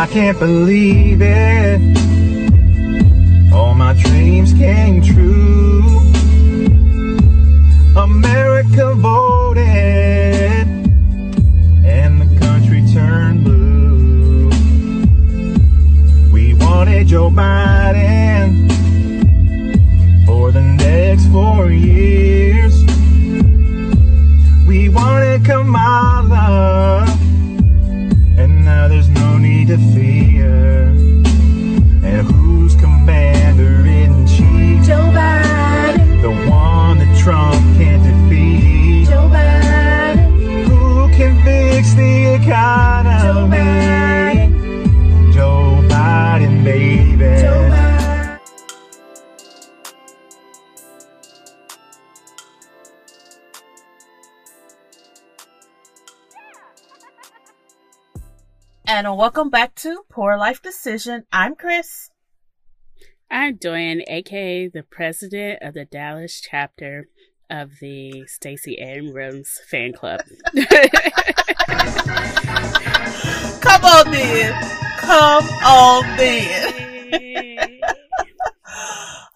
I can't believe it. All my dreams came true. And welcome back to Poor Life Decision. I'm Chris. I'm Joanne, aka the president of the Dallas chapter of the Stacey Abrams fan club. Come on, then. Come on, then.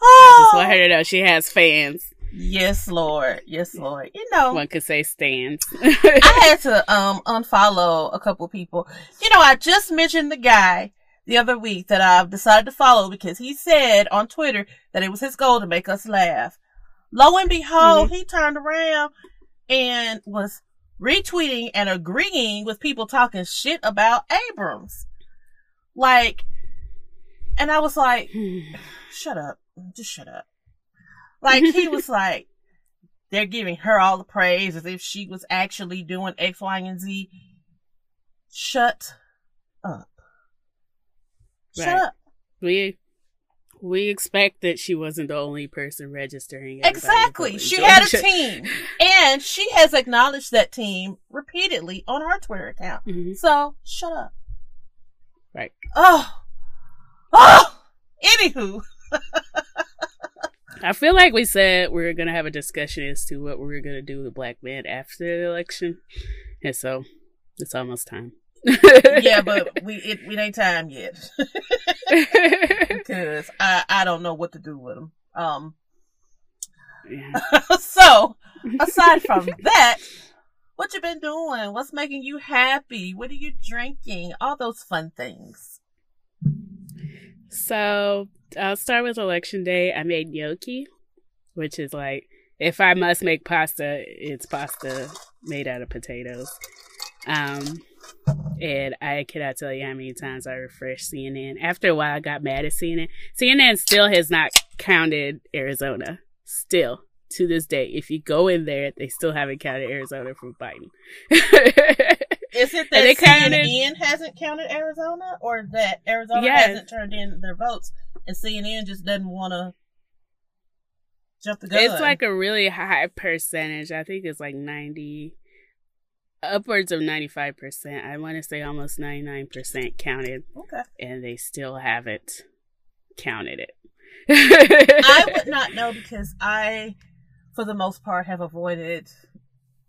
Oh. I just want her to know she has fans. Yes, Lord. Yes, Lord. You know, One could say stands. I had to um unfollow a couple people. You know, I just mentioned the guy the other week that I've decided to follow because he said on Twitter that it was his goal to make us laugh. Lo and behold, he turned around and was retweeting and agreeing with people talking shit about Abrams. Like, and I was like, shut up. Just shut up. Like, he was like, they're giving her all the praise as if she was actually doing X, Y, and Z. Shut up. Shut up. we we expect that she wasn't the only person registering. Exactly. She had a team. And she has acknowledged that team repeatedly on her Twitter account. Mhm. So, shut up. Right. Oh. Oh! Anywho. I feel like we said we are gonna have a discussion as to what we are gonna do with black men after the election, and so it's almost time. yeah, but we it, it ain't time yet. because I, I don't know what to do with them. Um, yeah. so aside from that, what you been doing? What's making you happy? What are you drinking? All those fun things. So I'll start with election day. I made gnocchi, which is like if I must make pasta, it's pasta made out of potatoes. Um, and I cannot tell you how many times I refreshed CNN. After a while, I got mad at CNN. CNN still has not counted Arizona. Still to this day, if you go in there, they still haven't counted Arizona from Biden. Is it And that they counted- CNN hasn't counted Arizona, or that Arizona Yes. hasn't turned in their votes, and CNN just doesn't want to jump the gun? It's like a really high percentage. I think it's like 90, upwards of 95%. I want to say almost 99% counted, okay. and they still haven't counted it. I would not know because I, for the most part, have avoided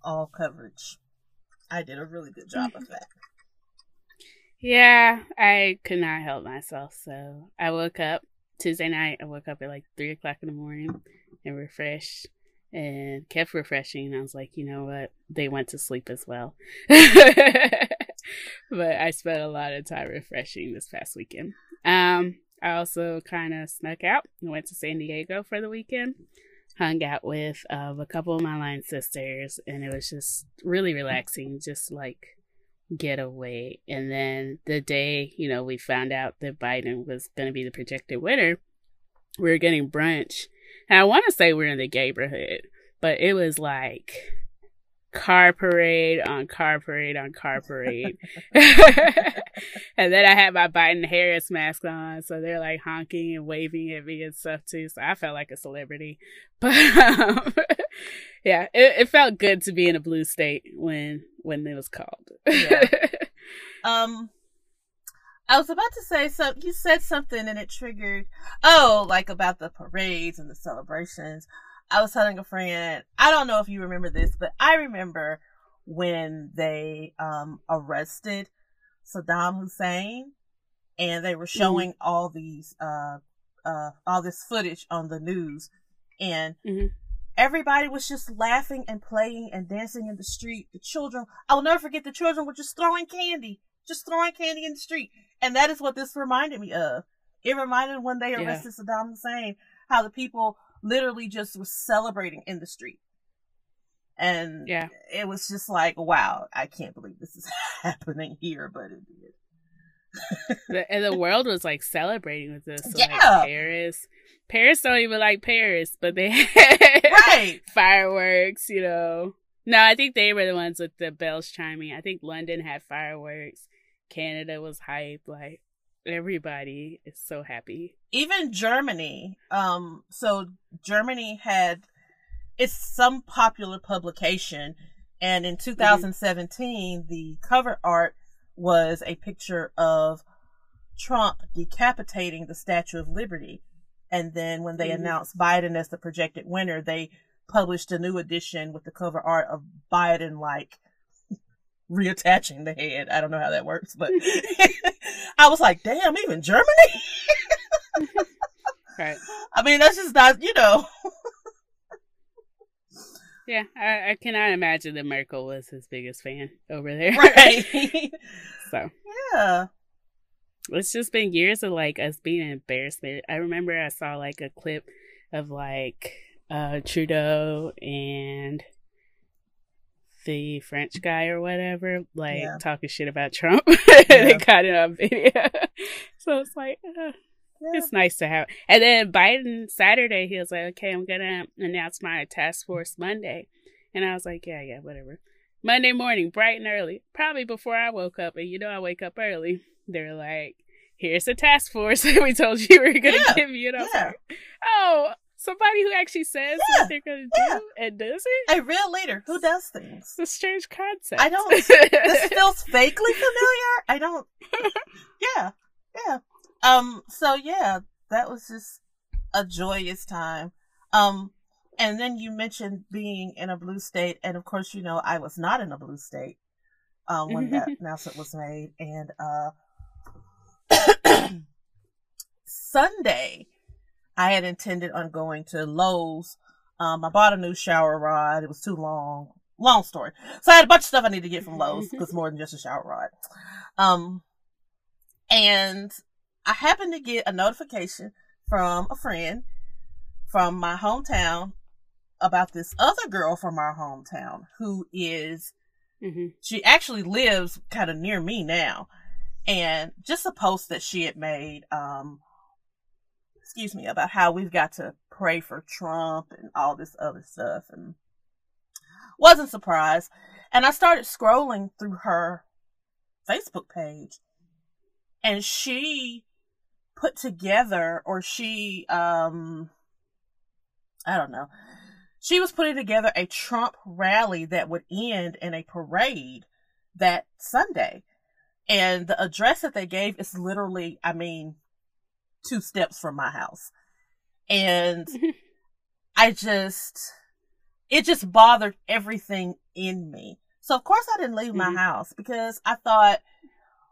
all coverage. I did a really good job of that. Yeah, I could not help myself. So I woke up Tuesday night. I woke up at like three o'clock in the morning and refreshed and kept refreshing. I was like, you know what? They went to sleep as well. but I spent a lot of time refreshing this past weekend. Um, I also kind of snuck out and went to San Diego for the weekend. Hung out with uh, a couple of my line sisters, and it was just really relaxing. Just like get away. And then the day, you know, we found out that Biden was going to be the projected winner, we were getting brunch. And I want to say we're in the neighborhood, but it was like car parade on car parade on car parade. and then I had my Biden Harris mask on, so they're like honking and waving at me and stuff too. So I felt like a celebrity. But um, yeah, it, it felt good to be in a blue state when when it was called. Yeah. Um, I was about to say something. You said something and it triggered. Oh, like about the parades and the celebrations. I was telling a friend. I don't know if you remember this, but I remember when they um arrested Saddam Hussein and they were showing mm-hmm. all these uh uh all this footage on the news and mm-hmm. everybody was just laughing and playing and dancing in the street the children i will never forget the children were just throwing candy just throwing candy in the street and that is what this reminded me of it reminded when they arrested yeah. saddam hussein how the people literally just was celebrating in the street and yeah it was just like wow i can't believe this is happening here but it did the, and the world was like celebrating with this. So, yeah. Like, Paris. Paris don't even like Paris, but they had right. fireworks, you know. No, I think they were the ones with the bells chiming. I think London had fireworks. Canada was hype. Like everybody is so happy. Even Germany. Um, so Germany had it's some popular publication, and in 2017, mm-hmm. the cover art was a picture of Trump decapitating the Statue of Liberty. And then when they mm-hmm. announced Biden as the projected winner, they published a new edition with the cover art of Biden like reattaching the head. I don't know how that works, but I was like, damn, even Germany? right. I mean, that's just not, you know. Yeah, I, I, cannot imagine that Merkel was his biggest fan over there. Right. so. Yeah. It's just been years of like us being an embarrassment. I remember I saw like a clip of like uh Trudeau and the French guy or whatever, like yeah. talking shit about Trump. Yeah. they caught it on video. so it's like, uh, yeah. It's nice to have. And then Biden Saturday, he was like, "Okay, I'm gonna announce my task force Monday," and I was like, "Yeah, yeah, whatever." Monday morning, bright and early, probably before I woke up, and you know I wake up early. They're like, "Here's the task force that we told you we were gonna yeah. give you," and I was yeah. like, "Oh." Somebody who actually says yeah. what they're going to do and does it? A real leader who does things. It's a strange concept. I don't. this feels vaguely familiar. I don't. Yeah, yeah. Um, so yeah, that was just a joyous time. Um, and then you mentioned being in a blue state, and of course, you know, I was not in a blue state, um, when that announcement was made. And, uh, Sunday, I had intended on going to Lowe's. Um, I bought a new shower rod. It was too long. Long story. So I had a bunch of stuff I need to get from Lowe's because more than just a shower rod. Um, and I happened to get a notification from a friend from my hometown about this other girl from our hometown who is, mm-hmm. she actually lives kind of near me now. And just a post that she had made, um, excuse me, about how we've got to pray for Trump and all this other stuff and wasn't surprised. And I started scrolling through her Facebook page and she put together or she um I don't know. She was putting together a Trump rally that would end in a parade that Sunday. And the address that they gave is literally, I mean, two steps from my house. And I just, it just bothered everything in me. So of course I didn't leave mm-hmm. my house because I thought,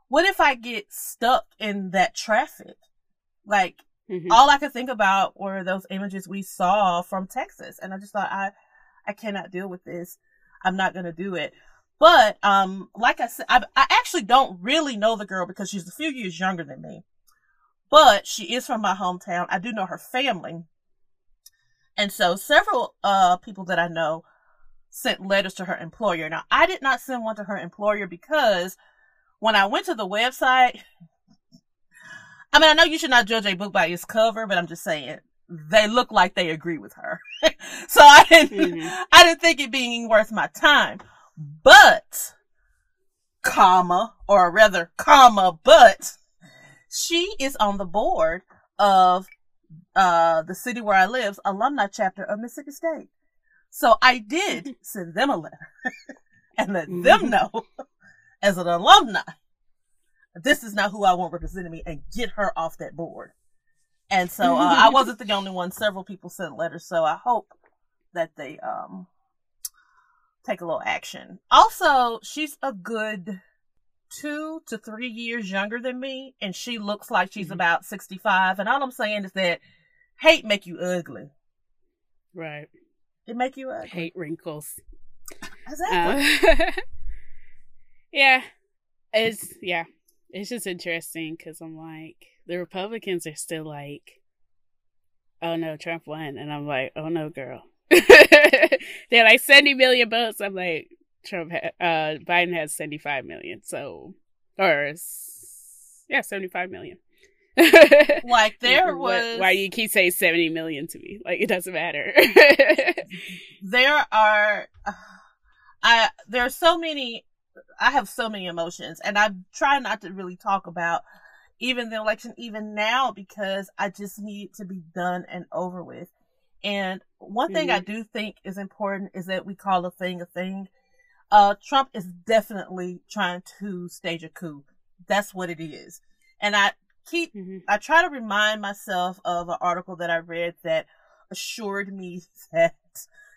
what if I get stuck in that traffic? Like mm-hmm. all I could think about were those images we saw from Texas, and I just thought I I cannot deal with this. I'm not gonna do it. But um, like I said, I, I actually don't really know the girl because she's a few years younger than me. But she is from my hometown. I do know her family. And so several uh people that I know sent letters to her employer. Now I did not send one to her employer because when I went to the website, I mean, I know you should not judge a book by its cover, but I'm just saying they look like they agree with her. so I didn't, mm-hmm. I didn't think it being worth my time. But, comma, or rather, comma, but she is on the board of uh the city where I live, alumni chapter of Mississippi State. So I did send them a letter and let them mm-hmm. know as an alumni this is not who I want representing me and get her off that board. And so uh, I wasn't the only one. Several people sent letters. So I hope that they um take a little action. Also, she's a good two to three years younger than me, and she looks like she's Mhm. about 65. And all I'm saying is that hate make you ugly. Right. It make you ugly. Hate wrinkles. Exactly. Uh, yeah, it's yeah, it's just interesting because I'm like the Republicans are still like, oh no, Trump won, and I'm like, oh no, girl. They're like 70 million votes. I'm like, Trump, ha- uh, Biden has 75 million, so or yeah, 75 million. like there What- was why you keep saying 70 million to me? Like it doesn't matter. there are I there are so many I have so many emotions and I try not to really talk about even the election even now because I just need it to be done and over with. And one thing I do think is important is that we call a thing a thing. Uh Trump is definitely trying to stage a coup. That's what it is. And I keep Mhm. I try to remind myself of an article that I read that assured me that,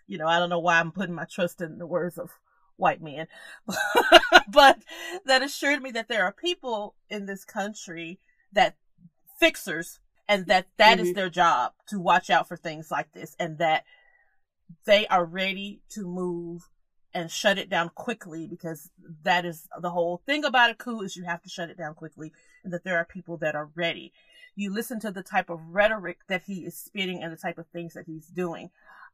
you know, I don't know why I'm putting my trust in the words of white men, but that assured me that there are people in this country that fixers and that that is Mhm. their job to watch out for things like this and that they are ready to move and shut it down quickly because that is the whole thing about a coup is you have to shut it down quickly and that there are people that are ready. You listen to the type of rhetoric that he is spitting and the type of things that he's doing.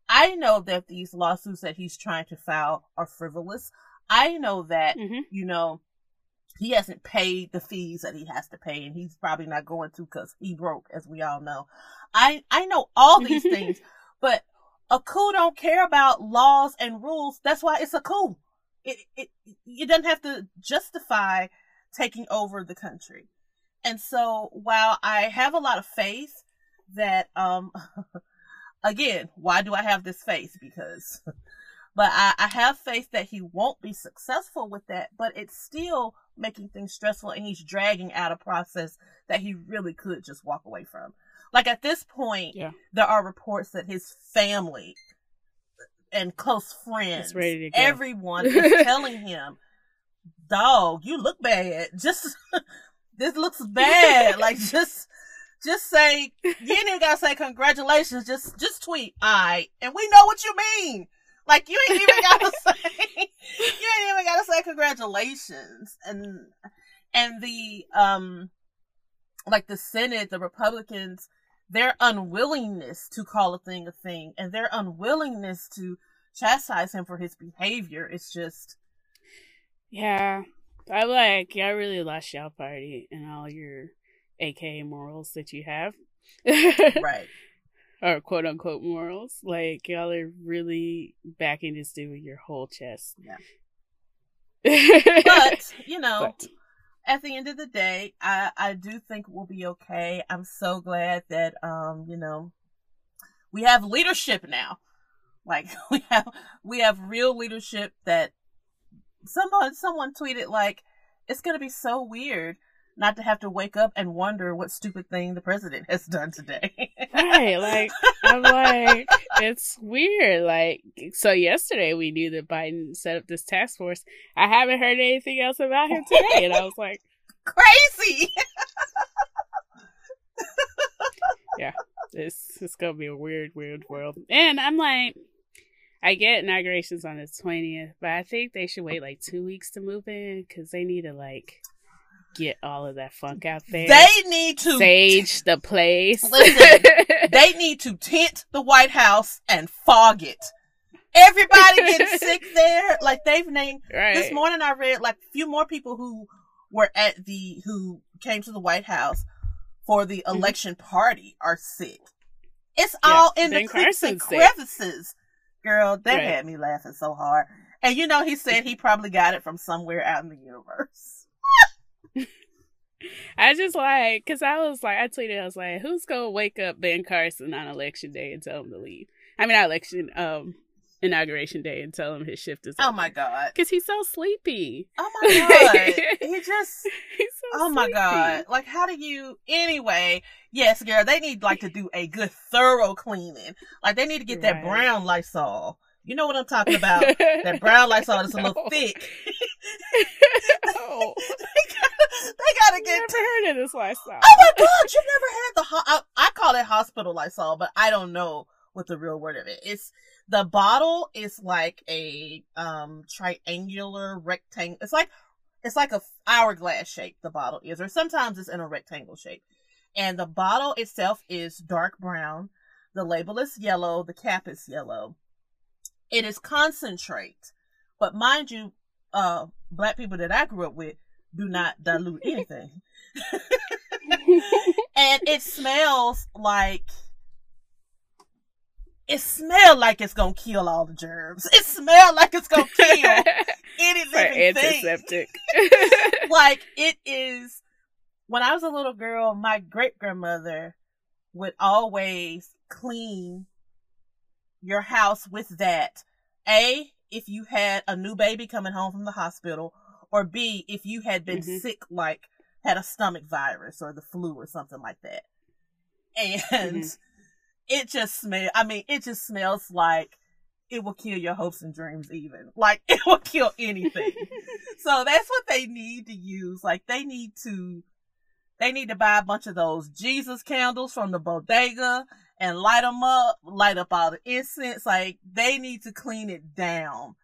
I know that these lawsuits that he's trying to file are frivolous. I know that, Mhm. you know, he hasn't paid the fees that he has to pay and he's probably not going to because he broke, as we all know. I, I know all these things, but a coup don't care about laws and rules. That's why it's a coup. It, it, it doesn't have to justify taking over the country. And so while I have a lot of faith that, um, again, why do I have this faith? Because, but I, I have faith that he won't be successful with that, but it's still making things stressful and he's dragging out a process that he really could just walk away from. Like at this point, Yeah. there are reports that his family and close friends, ready to go. everyone is telling him, dog, you look bad. Just, this looks bad. like just, just say, you ain't even gotta say congratulations. Just, just tweet, I, and we know what you mean. Like you ain't even gotta say, you ain't even gotta say congratulations. And, and the, um, like the Senate, the Republicans, their unwillingness to call a thing a thing and their unwillingness to chastise him for his behavior is just, Yeah. I like y'all really lost y'all party and all your AK morals that you have. right. or quote unquote morals. Like y'all are really backing this dude with your whole chest. Yeah. but But, you know, but at the end of the day, I, I do think we'll be okay. I'm so glad that, um, you know, we have leadership now. Like we have, we have real leadership that someone, someone tweeted like, it's going to be so weird not to have to wake up and wonder what stupid thing the president has done today. right, like I'm like it's weird. Like so yesterday we knew that Biden set up this task force. I haven't heard anything else about him today, and I was like, Crazy. this it's gonna be a weird, weird world. And I'm like, I get inaugurations on the twentieth, but I think they should wait like two weeks to move in because they need to like get all of that funk out there. They need to sage the place. Listen, they need to tint the White House and fog it. Everybody gets sick there. Like they've named right. this morning. I read like a few more people who were at the who came to the White House for the Mhm. election party are sick. It's Yeah, all in Ben the creeks and Carson's sick. crevices. Girl, that Right. had me laughing so hard. And you know, he said he probably got it from somewhere out in the universe. I just like, cause I was like, I tweeted, I was like, who's gonna wake up Ben Carson on election day and tell him to leave? I mean, not election, um, inauguration day and tell him his shift is. Oh my god. Cause he's so sleepy. Oh my god. he just He's so Oh my god. Like how do you anyway, yes, girl, they need like to do a good thorough cleaning. Like they need to get that brown Lysol You know what I'm talking about? that brown Lysol that's a little thick. no. They, gotta, they gotta I've get. never heard of this lifestyle. oh my god, you've never had the ho- I, I call it hospital Lysol, but I don't know what the real word of it. It's the bottle is like a um triangular rectangle. It's like it's like a hourglass shape. The bottle is, or sometimes it's in a rectangle shape. And the bottle itself is dark brown. The label is yellow. The cap is yellow. It is concentrate, but mind you, uh, black people that I grew up with do not dilute anything. and it smells like it smells like it's gonna kill all the germs. It smells like it's gonna kill any For living antiseptic. Like it is. When I was a little girl, my great grandmother would always clean your house with that. A, if you had a new baby coming home from the hospital, or B, if you had been Mhm. sick, like had a stomach virus or the flu or something like that. And Mhm. it just smell. I mean, it just smells like it will kill your hopes and dreams. Even like it will kill anything. so that's what they need to use. Like they need to, they need to buy a bunch of those Jesus candles from the bodega and light them up, light up all the incense. Like they need to clean it down.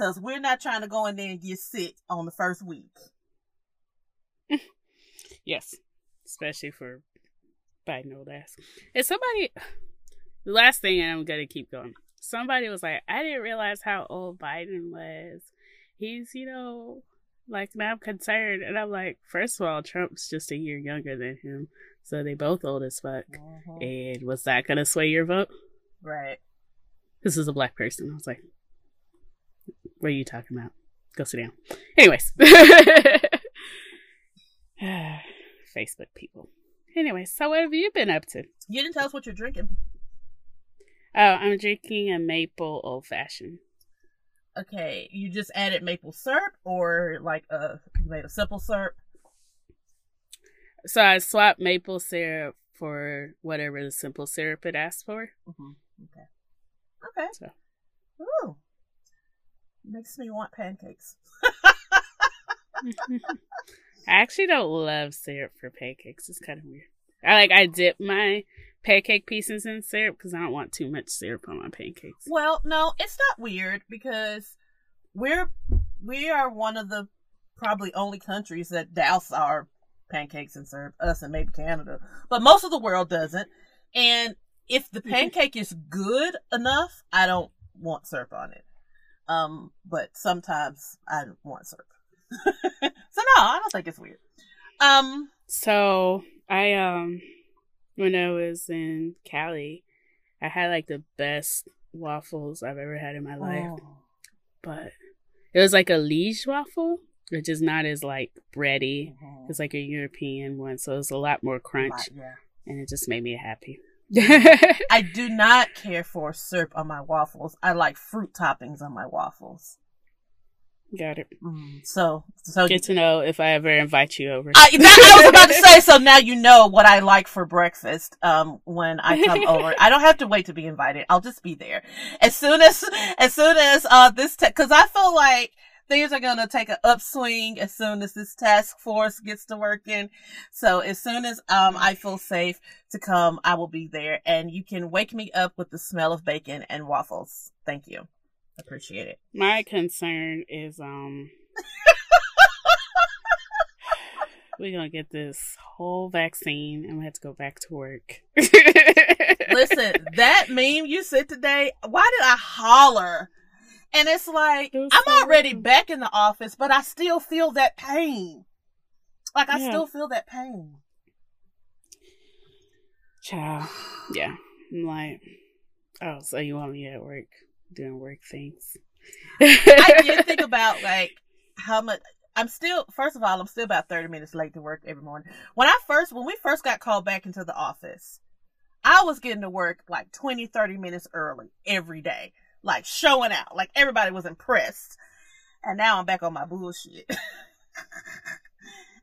Cause we're not trying to go in there and get sick on the first week. Yes, especially for Biden old ass. And somebody, the last thing, and I'm gonna keep going. Somebody was like, I didn't realize how old Biden was. He's, you know, like now I'm concerned, and I'm like, first of all, Trump's just a year younger than him, so they both old as fuck. Mm-hmm. And was that gonna sway your vote? Right. This is a black person. I was like, what are you talking about? Go sit down. Anyways. Facebook people. Anyways, so what have you been up to? You didn't tell us what you're drinking. Oh, I'm drinking a maple old fashioned. Okay, you just added maple syrup, or like uh, you made a simple syrup. So I swapped maple syrup for whatever the simple syrup it asked for. hmm Okay. Okay. So Ooh. Makes me want pancakes. I actually don't love syrup for pancakes. It's kind of weird. I like I dip my pancake pieces in syrup because I don't want too much syrup on my pancakes. Well, no, it's not weird because we're we are one of the probably only countries that douse our pancakes in syrup. Us and maybe Canada, but most of the world doesn't. And if the pancake is good enough, I don't want syrup on it. Um, but sometimes I want syrup. so no, I don't think it's weird. Um, So I um when I was in Cali, I had like the best waffles I've ever had in my life. oh, But it was like a liege waffle, which is not as like bready. mhm. It's like a European one, so it's a lot more crunch, Lot, yeah. and it just made me happy. I do not care for syrup on my waffles. I like fruit toppings on my waffles. Got it. Mm, so, so Good to know if I ever invite you over. I, that, I was about to say. So now you know what I like for breakfast. Um, when I come over, I don't have to wait to be invited. I'll just be there as soon as, as soon as uh this because I feel like things are gonna take an upswing as soon as this task force gets to working. So as soon as um I feel safe to come, I will be there, and you can wake me up with the smell of bacon and waffles. Thank you, appreciate it. My concern is um we're gonna get this whole vaccine and we have to go back to work. Listen, that meme you said today, why did I holler? And it's like, It I'm so already weird. back in the office, but I still feel that pain. Like, I Yeah. still feel that pain. Child. Yeah. I'm like, oh, so you want me at work doing work things? I did think about, like, how much. I'm still, first of all, I'm still about 30 minutes late to work every morning. When I first, when we first got called back into the office, I was getting to work like 20, 30 minutes early every day. Like, showing out. Like, everybody was impressed. And now I'm back on my bullshit.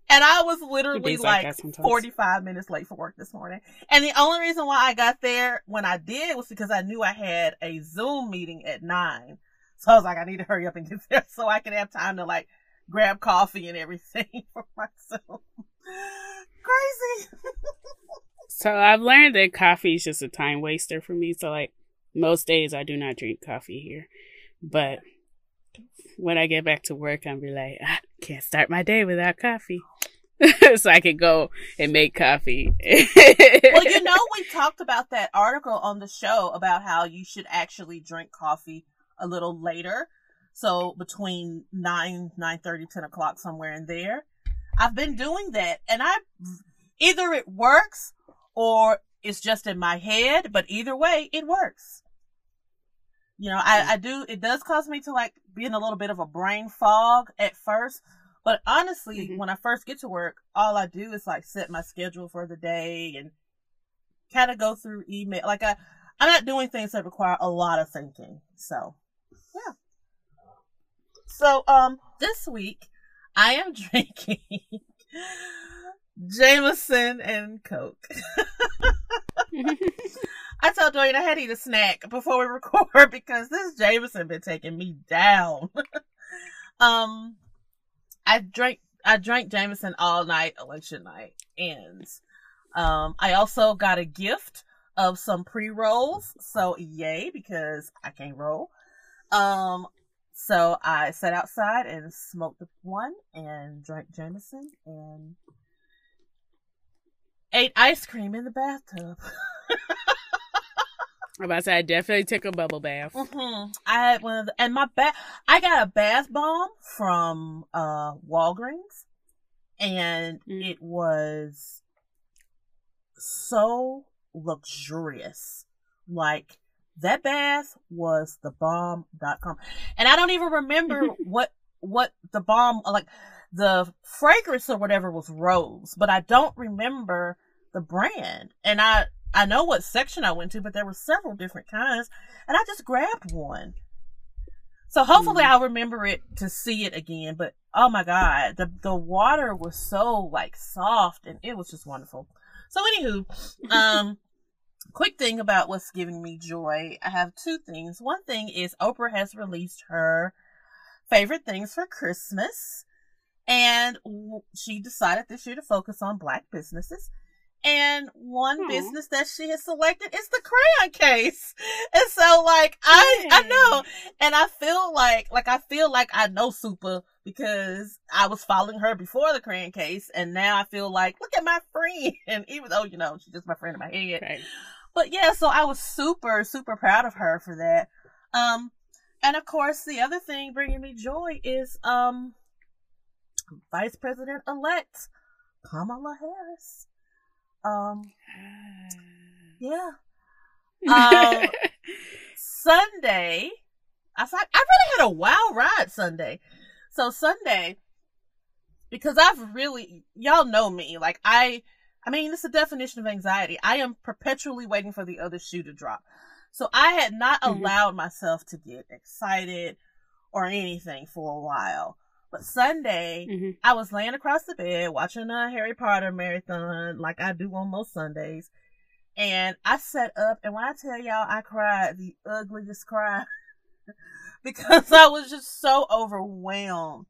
And I was literally like like 45 minutes late for work this morning. And the only reason why I got there when I did was because I knew I had a Zoom meeting at nine. So I was like, I need to hurry up and get there so I can have time to like grab coffee and everything for myself. Crazy. So I've learned that coffee is just a time waster for me. So like most days I do not drink coffee here. But when I get back to work, I'm be like, I can't start my day without coffee. so I can go and make coffee. well, you know, we talked about that article on the show about how you should actually drink coffee a little later. So between 9, 9 10 o'clock, somewhere in there. I've been doing that and I, either it works or it's just in my head, but either way, it works. You know, I, I do, it does cause me to like be in a little bit of a brain fog at first. But honestly, Mhm. when I first get to work, all I do is like set my schedule for the day and kind of go through email. Like I, I'm not doing things that require a lot of thinking. So, yeah. So, um, this week I am drinking Jameson and Coke. I told Dorian I had to eat a snack before we record because this Jameson been taking me down. um, I drank I drank Jameson all night election night, and um, I also got a gift of some pre rolls. So yay because I can't roll. Um, so I sat outside and smoked one and drank Jameson and ate ice cream in the bathtub. I'm about to say I definitely took a bubble bath. hmm I had one of the, and my bath. I got a bath bomb from uh Walgreens, and Mm. it was so luxurious. Like that bath was the bomb.com. And I don't even remember what what the bomb like the fragrance or whatever was rose, but I don't remember the brand. And I I know what section I went to, but there were several different kinds, and I just grabbed one. So hopefully Mm. I'll remember it to see it again. But oh my god, the the water was so like soft, and it was just wonderful. So anywho, um, quick thing about what's giving me joy. I have two things. One thing is Oprah has released her favorite things for Christmas, and she decided this year to focus on Black businesses. And one Aw. business that she has selected is the crayon case. And so like I I know and I feel like like I feel like I know Super because I was following her before the crayon case and now I feel like look at my friend and even though you know she's just my friend in my head Right. but yeah, so I was super, super proud of her for that. Um, and of course, the other thing bringing me joy is um, Vice President elect Kamala Harris. Um, yeah, Um, Sunday, I thought I really had a wild ride Sunday. So Sunday, because I've really y'all know me, like I I mean it's a definition of anxiety. I am perpetually waiting for the other shoe to drop. So I had not Mhm. allowed myself to get excited or anything for a while. But Sunday, Mhm. I was laying across the bed watching a Harry Potter marathon like I do on most Sundays. And I sat up and when I tell y'all I cried the ugliest cry because I was just so overwhelmed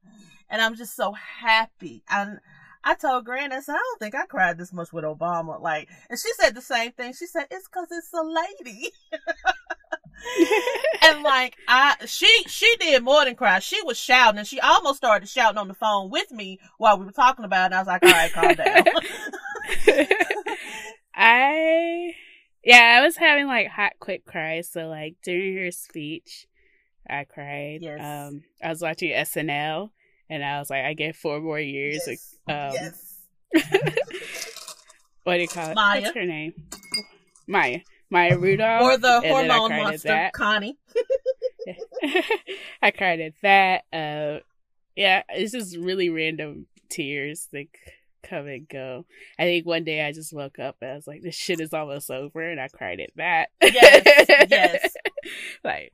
and I'm just so happy. And I told Granny, I said, I don't think I cried this much with Obama. Like, and she said the same thing. She said, it's cause it's a lady. and like I she she did more than cry. She was shouting and she almost started shouting on the phone with me while we were talking about it. And I was like, all right, calm down. I yeah, I was having like hot quick cries. So like during her speech, I cried. Yes. Um, I was watching SNL, and I was like, I get four more years. yes. Um, yes. what do you call it? Maya. What's her name? Maya. Maya Rudolph. Or the and hormone monster. Connie. I cried at that. Uh, yeah, it's just really random tears that come and go. I think one day I just woke up and I was like, "This shit is almost over," and I cried at that. Yes, yes. like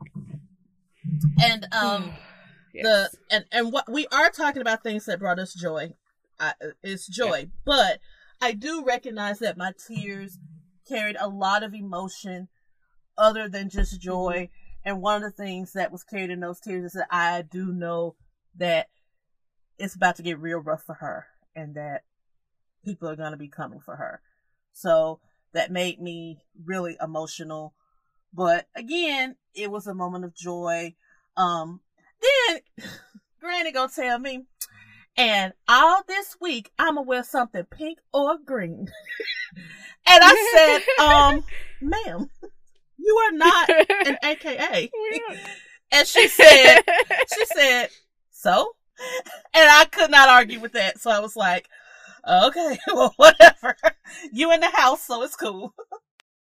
And um yes. the and and what we are talking about things that brought us joy. I, it's joy. But I do recognize that my tears carried a lot of emotion other than just joy. And one of the things that was carried in those tears is that I do know that it's about to get real rough for her and that people are going to be coming for her. So that made me really emotional. But again, it was a moment of joy. Um, then Granny gonna tell me, and all this week I'm gonna wear something pink or green. and I said, um, ma'am, you are not an AKA. and she said, she said, so? And I could not argue with that. So I was like, okay, well, whatever. You in the house, so it's cool.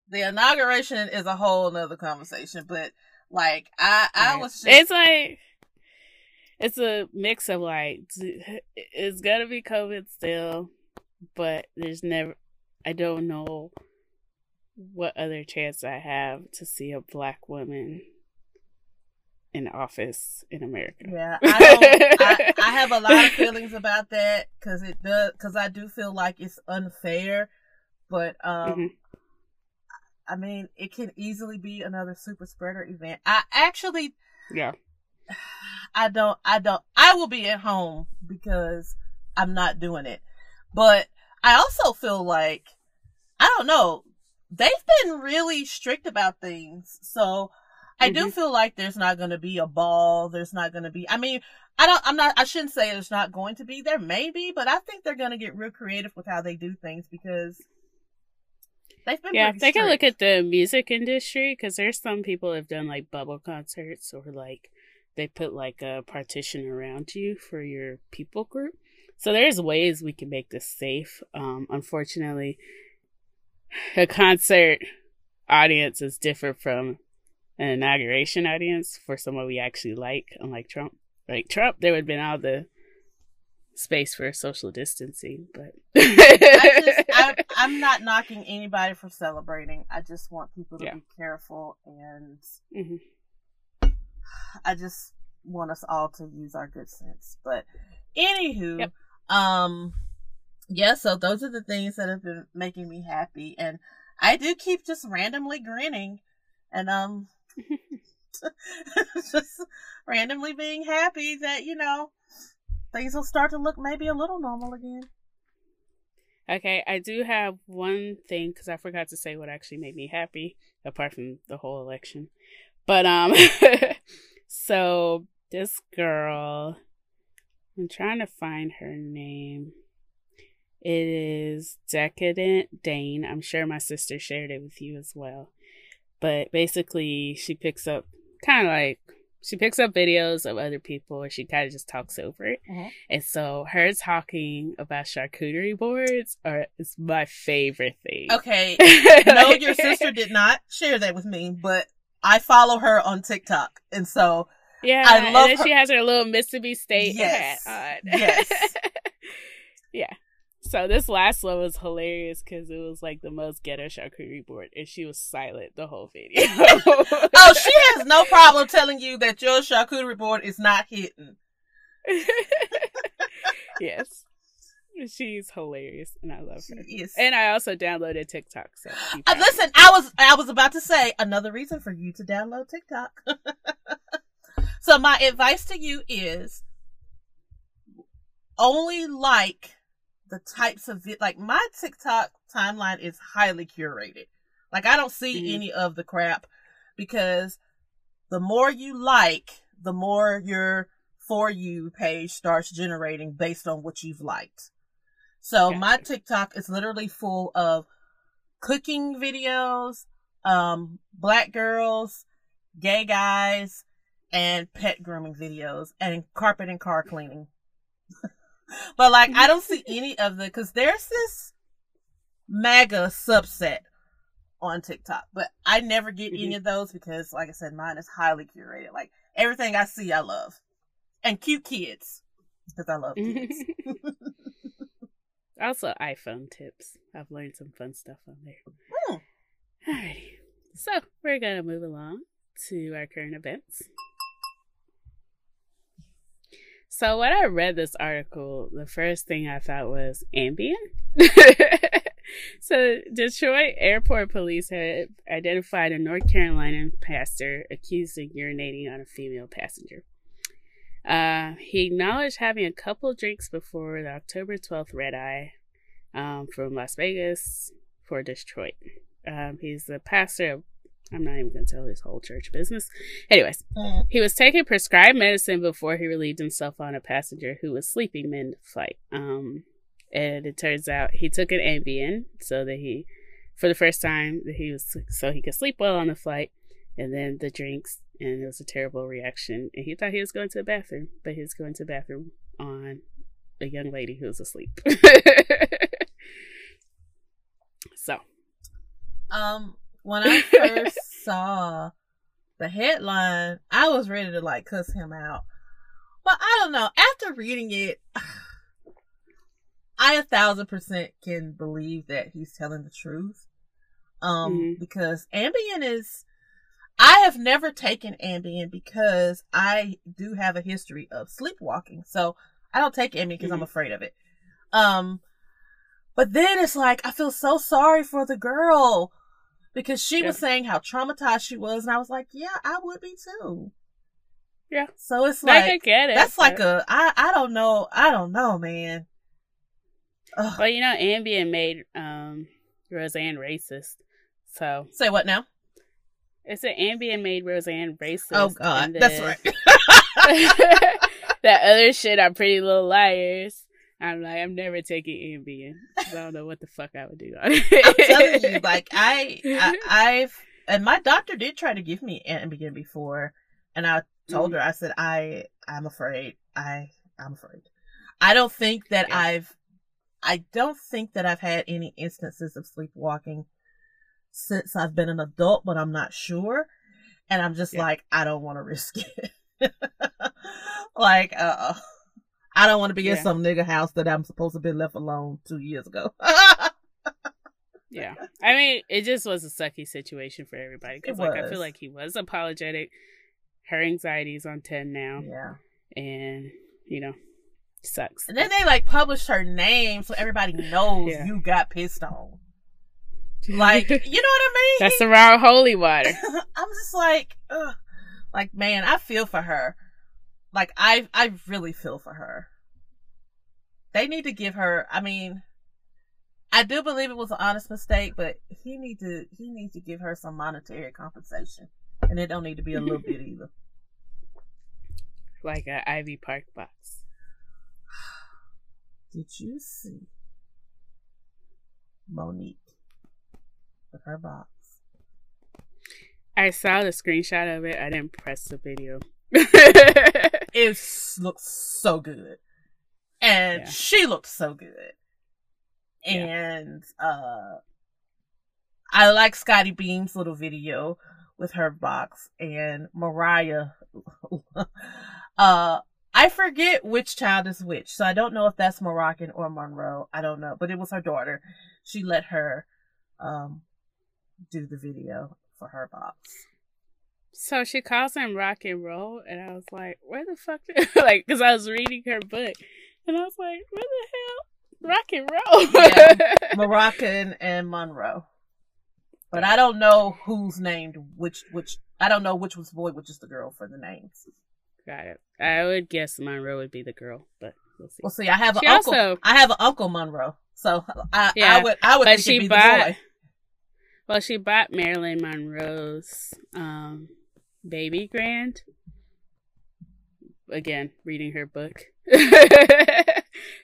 the inauguration is a whole nother conversation, but like, I, I was just. It's like, it's a mix of like, it's gonna be COVID still, but there's never, I don't know what other chance I have to see a black woman in office in America. Yeah, I, I, I, have a lot of feelings about that because it does because I do feel like it's unfair, but um, mm-hmm. I mean it can easily be another super spreader event. I actually, yeah, I don't, I don't, I will be at home because I'm not doing it, but I also feel like I don't know they've been really strict about things, so I do mm-hmm. feel like there's not going to be a ball. There's not going to be, I mean, I don't, I'm not, I shouldn't say there's not going to be. There may be, but I think they're going to get real creative with how they do things because they've been Yeah, take a look at the music industry because there's some people have done like bubble concerts or like they put like a partition around you for your people group. So there's ways we can make this safe. Um, unfortunately, a concert audience is different from an inauguration audience for someone we actually like, unlike Trump. Like Trump, there would have been all the space for social distancing, but I am not knocking anybody for celebrating. I just want people to yeah. be careful, and mm-hmm. I just want us all to use our good sense. But anywho, yep. um, yeah. So those are the things that have been making me happy, and I do keep just randomly grinning, and um, just randomly being happy that, you know, things will start to look maybe a little normal again. Okay, I do have one thing because I forgot to say what actually made me happy, apart from the whole election. But, um, so this girl, I'm trying to find her name. It is Decadent Dane. I'm sure my sister shared it with you as well. But basically, she picks up kind of like she picks up videos of other people and she kind of just talks over it. Mm-hmm. And so her talking about charcuterie boards are is my favorite thing. Okay. no, your sister did not share that with me, but I follow her on TikTok. And so yeah, I love and then her. she has her little Mississippi State yes. hat on. Yes. yeah. So this last one was hilarious because it was like the most ghetto charcuterie board, and she was silent the whole video. oh, she has no problem telling you that your charcuterie board is not hidden. yes, she's hilarious, and I love her. Yes. And I also downloaded TikTok. So uh, listen, I was I was about to say another reason for you to download TikTok. so my advice to you is only like the types of vi- like my TikTok timeline is highly curated. Like I don't see mm-hmm. any of the crap because the more you like, the more your for you page starts generating based on what you've liked. So my TikTok is literally full of cooking videos, um, black girls, gay guys, and pet grooming videos and carpet and car cleaning. but like I don't see any of the because there's this MAGA subset on TikTok, but I never get mm-hmm. any of those because, like I said, mine is highly curated. Like everything I see, I love, and cute kids because I love kids. also, iPhone tips. I've learned some fun stuff on there. Hmm. Alrighty, so we're gonna move along to our current events. So when I read this article, the first thing I thought was Ambien. so Detroit Airport Police had identified a North Carolina pastor accused of urinating on a female passenger. Uh, he acknowledged having a couple drinks before the October 12th red eye um, from Las Vegas for Detroit. Um, he's the pastor of I'm not even going to tell his whole church business. Anyways, Mm. he was taking prescribed medicine before he relieved himself on a passenger who was sleeping mid flight. Um, and it turns out he took an Ambien so that he, for the first time, that he was so he could sleep well on the flight. And then the drinks, and it was a terrible reaction. And he thought he was going to the bathroom, but he was going to the bathroom on a young lady who was asleep. so, Um, when I first saw the headline, I was ready to like cuss him out. But I don't know. After reading it, I a thousand percent can believe that he's telling the truth. Um, Mhm. because Ambien is, I have never taken Ambien because I do have a history of sleepwalking. So I don't take Ambien because I'm Mhm. afraid of it. Um, but then it's like, I feel so sorry for the girl because she was saying how traumatized she was. And I was like, yeah, I would be too. Yeah. So it's like, I like, get it. that's like but- a, I, I don't know. I don't know, man. Ugh. Well, you know, Ambien made um, Roseanne racist. So Say what now? It's an Ambien made Roseanne racist. Oh God, and that's right. that other shit on Pretty Little Liars. I'm like, I'm never taking Ambien. 'cause I don't know what the fuck I would do on it. I'm telling you, like I, I, I've, and my doctor did try to give me Ambien before, and I told Mm-hmm. her, I said, I, I'm afraid, I, I'm afraid. I don't think that Yeah. I've, I don't think that I've had any instances of sleepwalking since I've been an adult, but I'm not sure, and I'm just Yeah. like, I don't want to risk it. like, uh, I don't want to be in some nigga house that I'm supposed to be left alone two years ago. yeah, I mean, it just was a sucky situation for everybody because, like, I feel like he was apologetic. Her anxiety's on ten now, yeah. and you know, sucks. And then they like published her name so everybody knows Yeah. you got pissed on. Like, you know what I mean? that's the wrong holy water. I'm just like, ugh. like man, I feel for her. Like I, I really feel for her. They need to give her. I mean, I do believe it was an honest mistake, but he need to, he needs to give her some monetary compensation, and it don't need to be a little bit either. like an Ivy Park box. Did you see Monique with her box? I saw the screenshot of it. I didn't press the video. It looks so good. And Yeah. she looks so good. Yeah. And uh I like Scottie Beam's little video with her box and Mariah uh I forget which child is which, so I don't know if that's Moroccan or Monroe. I don't know, but it was her daughter. She let her um do the video for her box. so she calls him rock and roll, and I was like, "Where the fuck?" like, because I was reading her book, and I was like, "Where the hell, rock and roll?" Yeah. Moroccan and Monroe. But I don't know who's named which which I don't know which was boy, which is the girl for the names. Got it. I would guess Monroe would be the girl, but we'll see. Well see I have an She uncle also- I have an uncle Monroe. So I Yeah, I would I would but think she it'd be bought- the boy. Well, she bought Marilyn Monroe's um, baby grand. Again, reading her book.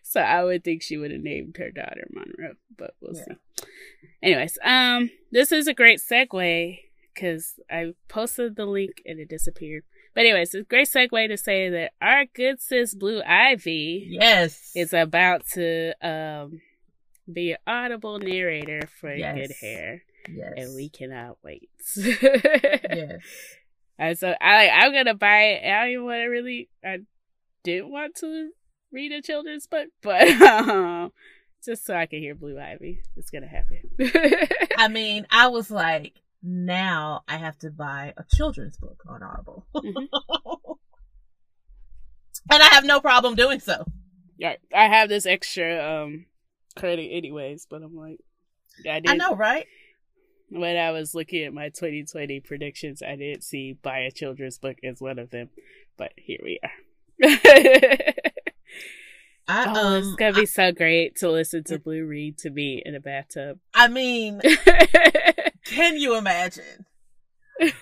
so I would think she would have named her daughter Monroe, but we'll Yeah. see. Anyways, um, this is a great segue because I posted the link and it disappeared. But anyways, it's a great segue to say that our good sis Blue Ivy Yes. is about to um be an audible narrator for Yes. Good Hair yes. and we cannot wait. Yes. and so I I'm gonna buy it. I don't even want to really. I didn't want to read a children's book, but um, just so I can hear Blue Ivy, it's gonna happen. I mean, I was like, now I have to buy a children's book on Audible. Mhm. And I have no problem doing so. Yeah, I have this extra um credit anyways, but I'm like, I did. I know, right? When I was looking at my 2020 predictions, I didn't see buy a children's book as one of them, but here we are. I oh, um it's gonna be so great to listen to Blue read to me in a bathtub. I mean, can you imagine?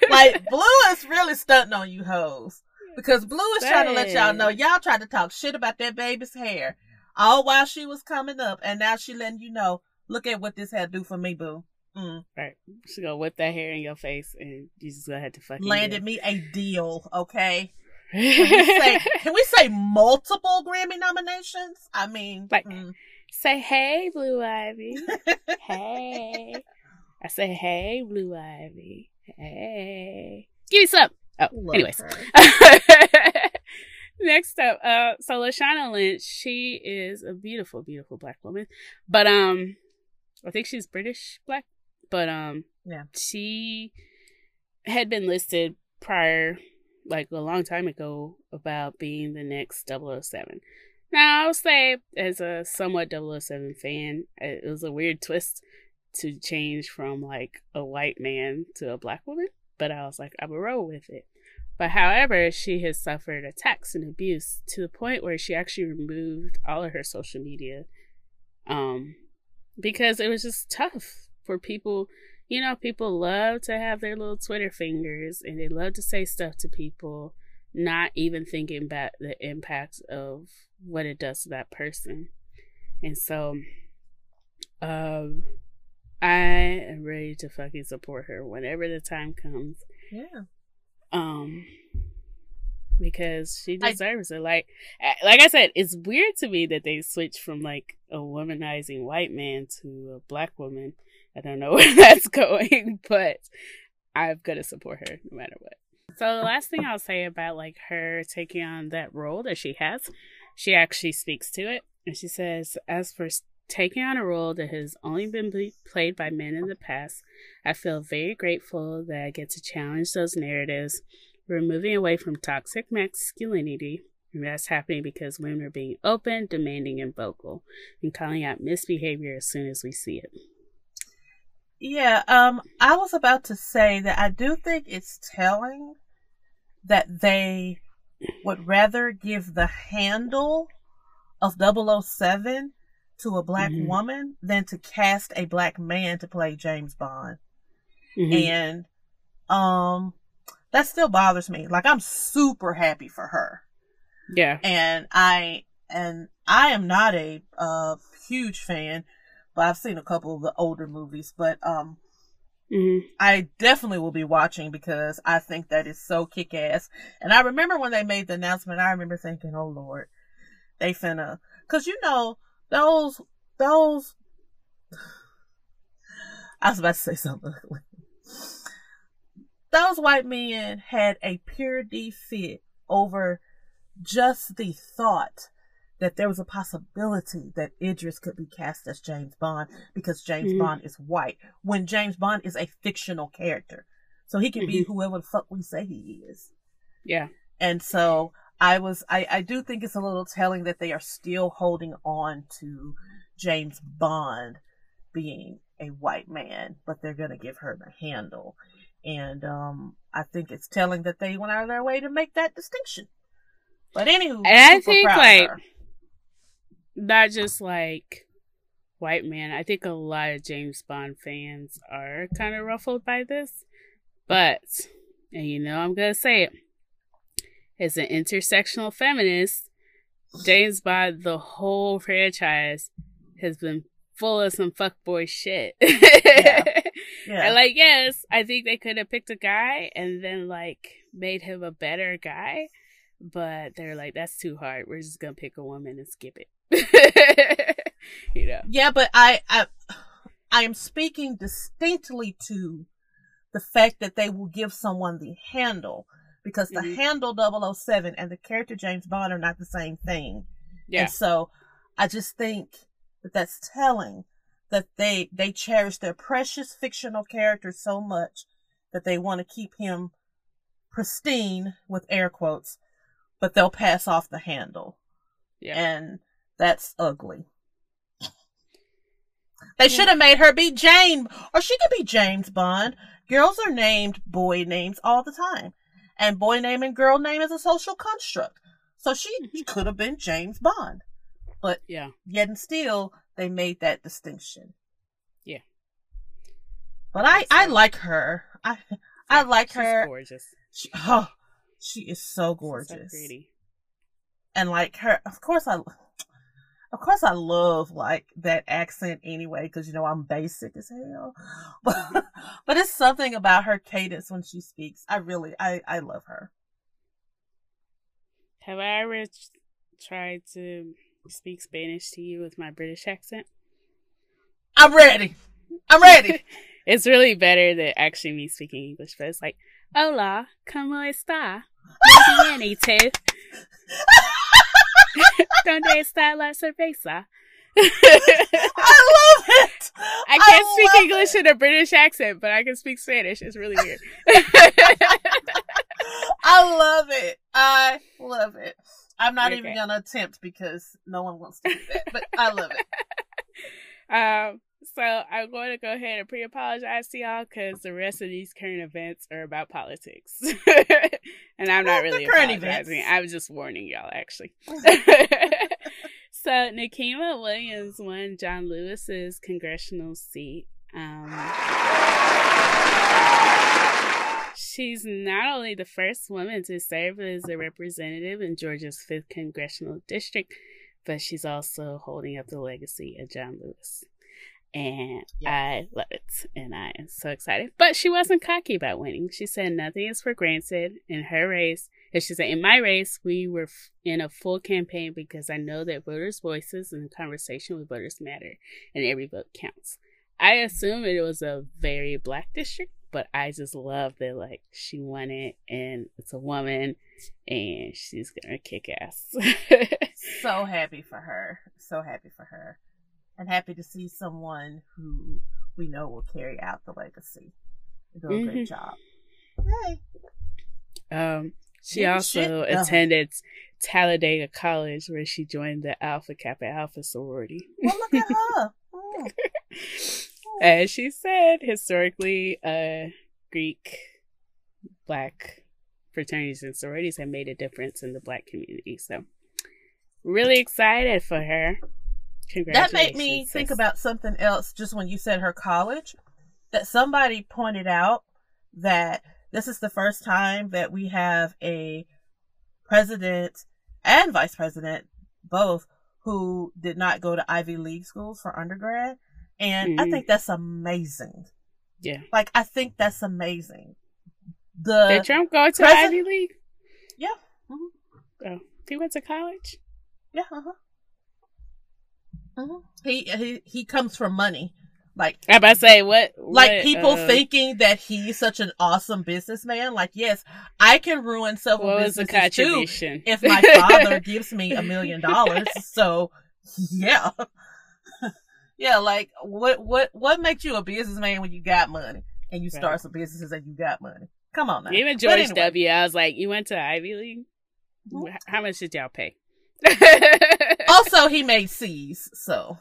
Like Blue is really stunting on you hoes. Because Blue is trying to let y'all know y'all tried to talk shit about that baby's hair all while she was coming up, and now she letting you know, look at what this had do for me, boo. Mm. Right. She gonna whip that hair in your face and you just gonna have to fucking Landed do me a deal, okay? Can we say, can we say multiple Grammy nominations? I mean, Like- mm. Say hey, Blue Ivy. hey. I say hey, Blue Ivy. Hey. Give me some. Oh, Love anyways. Next up, uh, so Lashana Lynch, she is a beautiful, beautiful black woman. But um I think she's British black. But um Yeah. she had been listed prior like a long time ago about being the next 007. Now I'll say as a somewhat 007 fan, it was a weird twist to change from like a white man to a black woman. But I was like, I'm a roll with it. But however, she has suffered attacks and abuse to the point where she actually removed all of her social media. Um because it was just tough for people you know, people love to have their little Twitter fingers and they love to say stuff to people, not even thinking about the impact of what it does to that person. And so um I am ready to fucking support her whenever the time comes. Yeah. Um, because she I- deserves it. Like, like I said, it's weird to me that they switched from like a womanizing white man to a black woman. I don't know where that's going, but I'm gonna support her no matter what. So the last thing I'll say about like her taking on that role that she has, she actually speaks to it, and she says, "As for taking on a role that has only been played by men in the past, I feel very grateful that I get to challenge those narratives. We're moving away from toxic masculinity." And that's happening because women are being open, demanding, and vocal, and calling out misbehavior as soon as we see it. Yeah, um, I was about to say that I do think it's telling that they would rather give the handle of 007 to a black Mhm. woman than to cast a black man to play James Bond. Mhm. And, um, that still bothers me. Like, I'm super happy for her. yeah. and I and I am not a uh huge fan, but I've seen a couple of the older movies. But um, hmm I definitely will be watching because I think that is so kick ass. And I remember when they made the announcement, I remember thinking, "Oh Lord, they finna," because you know those those. I was about to say something. Those white men had a pure defit over just the thought that there was a possibility that Idris could be cast as James Bond because James Mhm. Bond is white when James Bond is a fictional character. So he can be Mhm. whoever the fuck we say he is. Yeah. And so I was I, I do think it's a little telling that they are still holding on to James Bond being a white man, but they're gonna give her the handle. And um I think it's telling that they went out of their way to make that distinction. But anywho, And I think, like, her. Not just like white man. I think a lot of James Bond fans are kind of ruffled by this. But, and you know, I'm going to say it. As an intersectional feminist, James Bond, the whole franchise, has been full of some fuckboy shit. yeah. And like, yes, I think they could have picked a guy and then like made him a better guy, but they're like, that's too hard. We're just gonna pick a woman and skip it. you know. Yeah, but I, I, I am speaking distinctly to the fact that they will give someone the handle because the Mhm. handle 007 and the character James Bond are not the same thing. Yeah. And so I just think that that's telling that they, they cherish their precious fictional character so much that they want to keep him pristine with air quotes but they'll pass off the handle. Yeah. And that's ugly. They should have made her be Jane, or she could be James Bond. Girls are named boy names all the time. And boy name and girl name is a social construct. So she mm-hmm. could have been James Bond. But yeah. yet and still, they made that distinction. Yeah. But I, That's I right. like her. I, I like She's her. gorgeous. She, oh, she is so gorgeous. So pretty. and like her of course i of course i love like that accent anyway because you know i'm basic as hell. But mm-hmm. but it's something about her cadence when she speaks. I really i i love her. Have I ever tried to speak Spanish to you with my British accent? i'm ready. I'm ready. It's really better than actually me speaking English, but it's like, Hola, ¿cómo está? Muy bien, ¿y tú? ¿Dónde está la cerveza? i love it I can't I speak English it. in a British accent, but I can speak Spanish. It's really weird. i love it i love it i'm not even gonna attempt because no one wants to do that but i love it um, so I'm going to go ahead and pre-apologize to y'all because the rest of these current events are about politics, and I'm not Well, really current apologizing. events. I was just warning y'all, actually. so Nikema Williams won John Lewis's congressional seat. Um, she's not only the first woman to serve as a representative in Georgia's fifth congressional district, but she's also holding up the legacy of John Lewis. And Yeah. I love it. And I am so excited. But she wasn't cocky about winning. She said nothing is for granted in her race. And she said, in my race, we were f- in a full campaign because I know that voters' voices and conversation with voters matter and every vote counts. I assume it was a very black district, but I just love that like she won it and it's a woman and she's gonna kick ass. so happy for her. So happy for her. And happy to see someone who we know will carry out the legacy. and Do a Mhm. great job. Yay. um she Get also shit done. attended Talladega College where she joined the Alpha Kappa Alpha sorority. Well, look at her. Mm. As she said, historically, uh, Greek black fraternities and sororities have made a difference in the black community. So, really excited for her. That made me think about something else just when you said her college. That somebody pointed out that this is the first time that we have a president and vice president both who did not go to Ivy League schools for undergrad. And I Mhm. think that's amazing. Yeah. Like I think that's amazing. The Did Trump go to President- Ivy League? yeah, mhm, Oh, he went to college. yeah, uh-huh. Mhm. He he he comes from money. Like I about to say what? like what, people uh, thinking that he's such an awesome businessman. Like, yes, I can ruin several What businesses too if my father gives me a million dollars. So, yeah, yeah. Like, what what what makes you a businessman when you got money and you start some businesses and you got money? Come on now. Even George anyway. W. I was like, you went to Ivy League. Mhm. How much did y'all pay? Also, he made C's, so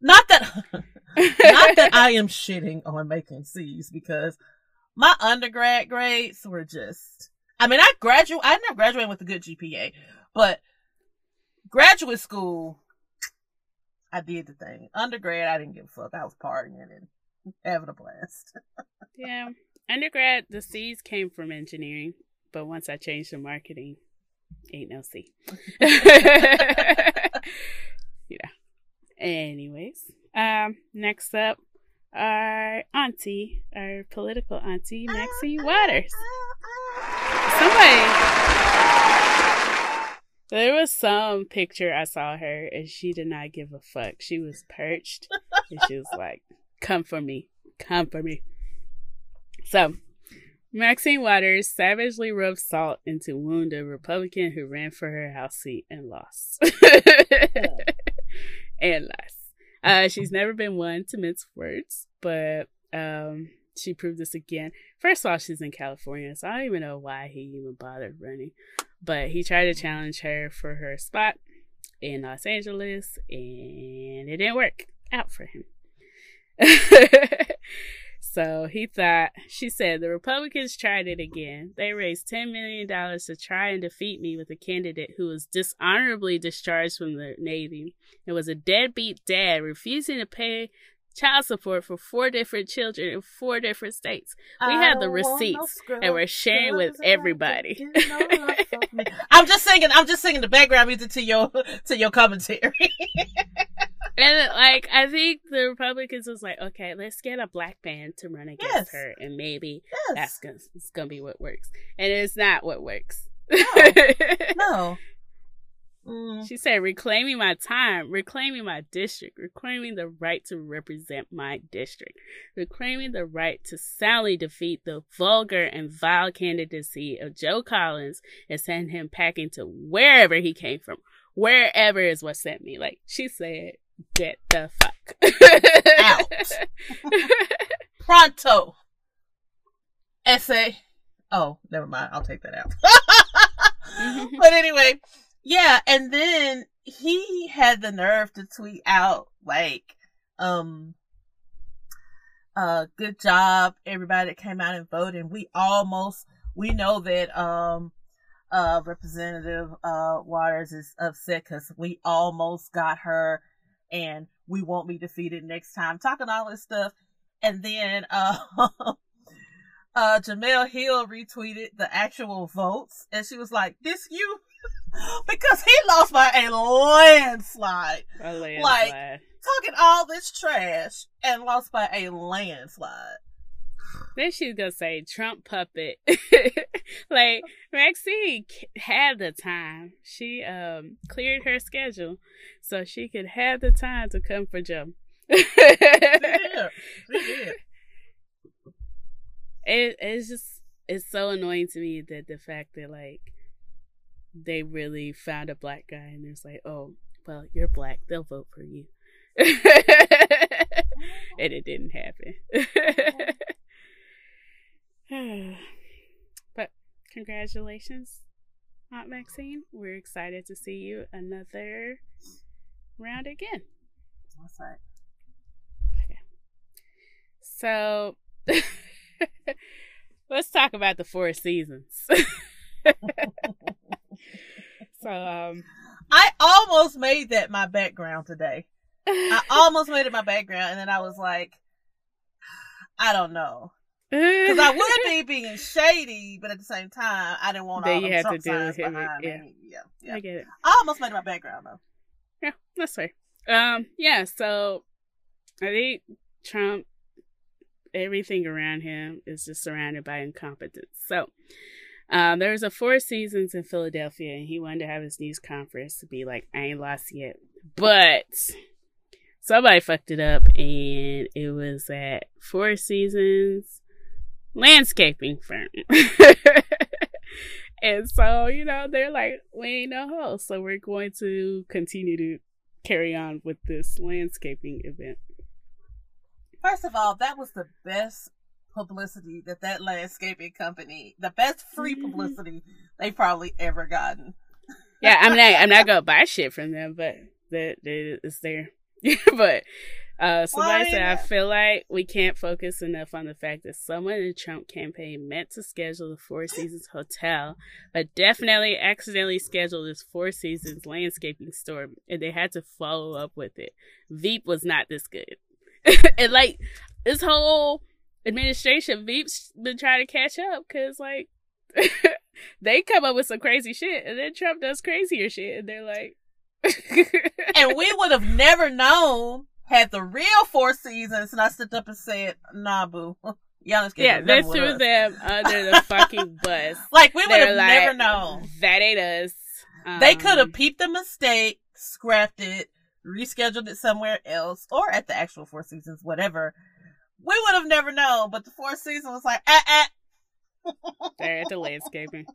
not that not that I am shitting on making C's because my undergrad grades were just. I mean, I graduate. I never graduated with a good GPA, but graduate school, I did the thing. Undergrad, I didn't give a fuck. I was partying and having a blast. Yeah. Undergrad, the C's came from engineering, but once I changed to marketing, ain't no C. yeah. Anyways, um, next up, our auntie, our political auntie, Maxine Waters. Somebody. There was some picture I saw her and she did not give a fuck. She was perched and she was like, Come for me. Come for me. So, Maxine Waters savagely rubbed salt into wound a Republican who ran for her House seat and lost. and lost. Uh, she's never been one to mince words, but um, she proved this again. First of all, she's in California, so I don't even know why he even bothered running. But he tried to challenge her for her spot in Los Angeles, and it didn't work out for him. so he thought, she said, the Republicans tried it again. They raised $10 million to try and defeat me with a candidate who was dishonorably discharged from the Navy and was a deadbeat dad refusing to pay child support for four different children in four different states. We have the receipts and we're sharing with everybody. I'm just singing. I'm just singing the background music to your to your commentary. and like I think the Republicans was like, okay, let's get a black man to run against Yes. her, and maybe Yes. that's gonna it's gonna be what works. And it's not what works. No. Mm. She said, reclaiming my time, reclaiming my district, reclaiming the right to represent my district, reclaiming the right to soundly defeat the vulgar and vile candidacy of Joe Collins and send him packing to wherever he came from. Wherever is what sent me. Like, she said, get the fuck Out. Pronto. Essay. Oh, never mind. I'll take that out. but anyway, yeah, and then he had the nerve to tweet out like, um, uh, good job, everybody that came out and voted. We almost, we know that, um, uh, Representative, uh, Waters is upset because we almost got her and we won't be defeated next time. Talking all this stuff. And then, uh, uh, Jemele Hill retweeted the actual votes and she was like, this you? because he lost by a landslide. A landslide. Like- Talking all this trash and lost by a landslide. Then she's gonna say Trump puppet. like Maxine had the time. She um cleared her schedule so she could have the time to come for Joe. She did. She did. it, it's just it's so annoying to me that the fact that like they really found a black guy and it's like oh well you're black they'll vote for you. And it didn't happen. But congratulations aunt maxine. We're excited to see you another round again. What's that? So let's talk about the four seasons. So um I almost made that my background today. I almost made it my background, and then I was like, I don't know, because I would be being shady, but at the same time, I didn't want Then all you to Trump do signs him, behind yeah. Yeah, yeah. I get it. I almost made it my background though. Yeah, that's fair. Um, yeah, so I think Trump, everything around him is just surrounded by incompetence. So, um, there was a four seasons in Philadelphia, and he wanted to have his news conference to be like, "I ain't lost yet," but somebody fucked it up, and it was at Four Seasons landscaping firm. and so, you know, they're like, we ain't no host, so we're going to continue to carry on with this landscaping event. First of all, that was the best publicity that that landscaping company, the best free Mhm. publicity they've probably ever gotten. Yeah, I'm not I'm not gonna buy shit from them, but that that it's there. but uh somebody Why? said I feel like we can't focus enough on the fact that someone in the Trump campaign meant to schedule the Four Seasons Hotel, but definitely accidentally scheduled this Four Seasons landscaping store and they had to follow up with it. Veep was not this good. and like this whole administration, Veep's been trying to catch up because like they come up with some crazy shit, and then Trump does crazier shit, and they're like, and we would have never known had the real Four Seasons not stood up and said, "Nah, boo, y'all just yeah, get they threw us." them under the fucking bus. Like we would have like, never known. That ain't us. they Um, could have peeped the mistake, scrapped it, rescheduled it somewhere else, or at the actual Four Seasons, whatever. We would have never known, but the Four Seasons was like, ah, ah. They're at the landscaping.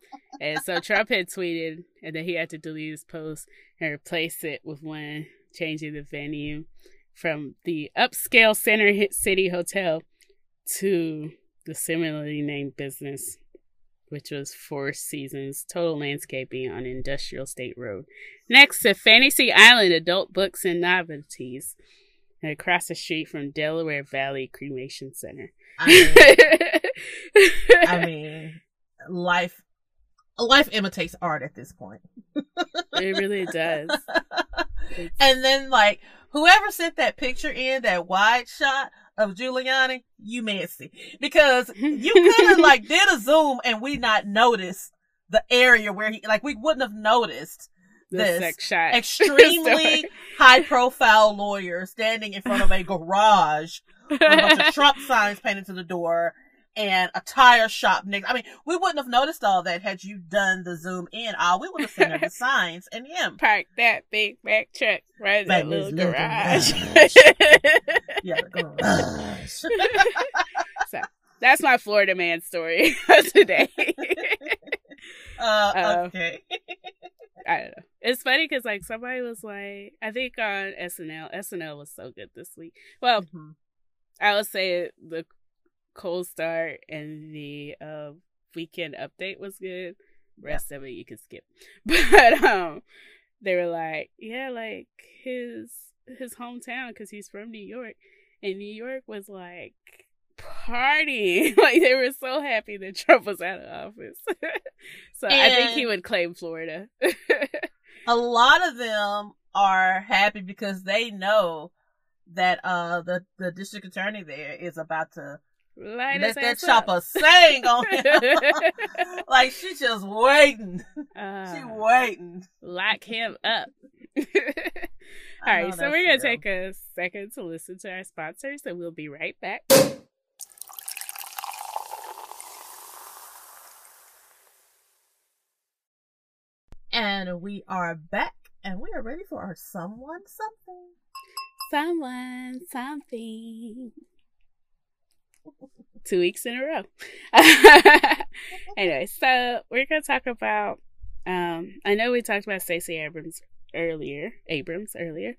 And so Trump had tweeted, and then he had to delete his post and replace it with one changing the venue from the upscale Center Hit City Hotel to the similarly named business. which was Four Seasons Total Landscaping on Industrial State Road, next to Fantasy Island Adult Books and Novelties, and across the street from Delaware Valley Cremation Center. I mean, I mean, life life imitates art at this point. it really does. and then like whoever sent that picture in that wide shot of Giuliani, you messy because you could have like did a zoom and we not noticed the area where he like we wouldn't have noticed this sex shot. extremely high profile lawyer standing in front of a garage with a bunch of Trump signs painted to the door and a tire shop next. I mean, we wouldn't have noticed all that had you done the zoom in. All we would have seen are the signs and him. Park that big back truck right in that little little garage. Yeah, the garage. so that's my Florida man story today. uh, Uh, okay. I don't know. It's funny because like somebody was like, I think on SNL, SNL was so good this week. Well, Mhm. I would say the cold start and the uh, weekend update was good. Rest of it you can skip. But um, they were like, yeah, like his his hometown because he's from New York, and New York was like party. like they were so happy that Trump was out of office. so I think he would claim Florida. A lot of them are happy because they know that uh the the district attorney there is about to Light let that chopper up. sing on him. like she's just waiting. she Uh, waiting. lock him up. All right, so we're gonna take a second to listen to our sponsors, and we'll be right back. And we are back and we are ready for our someone something. Someone, something. Two weeks in a row. anyway, so we're gonna talk about. Um, I know we talked about Stacey Abrams earlier, Abrams earlier,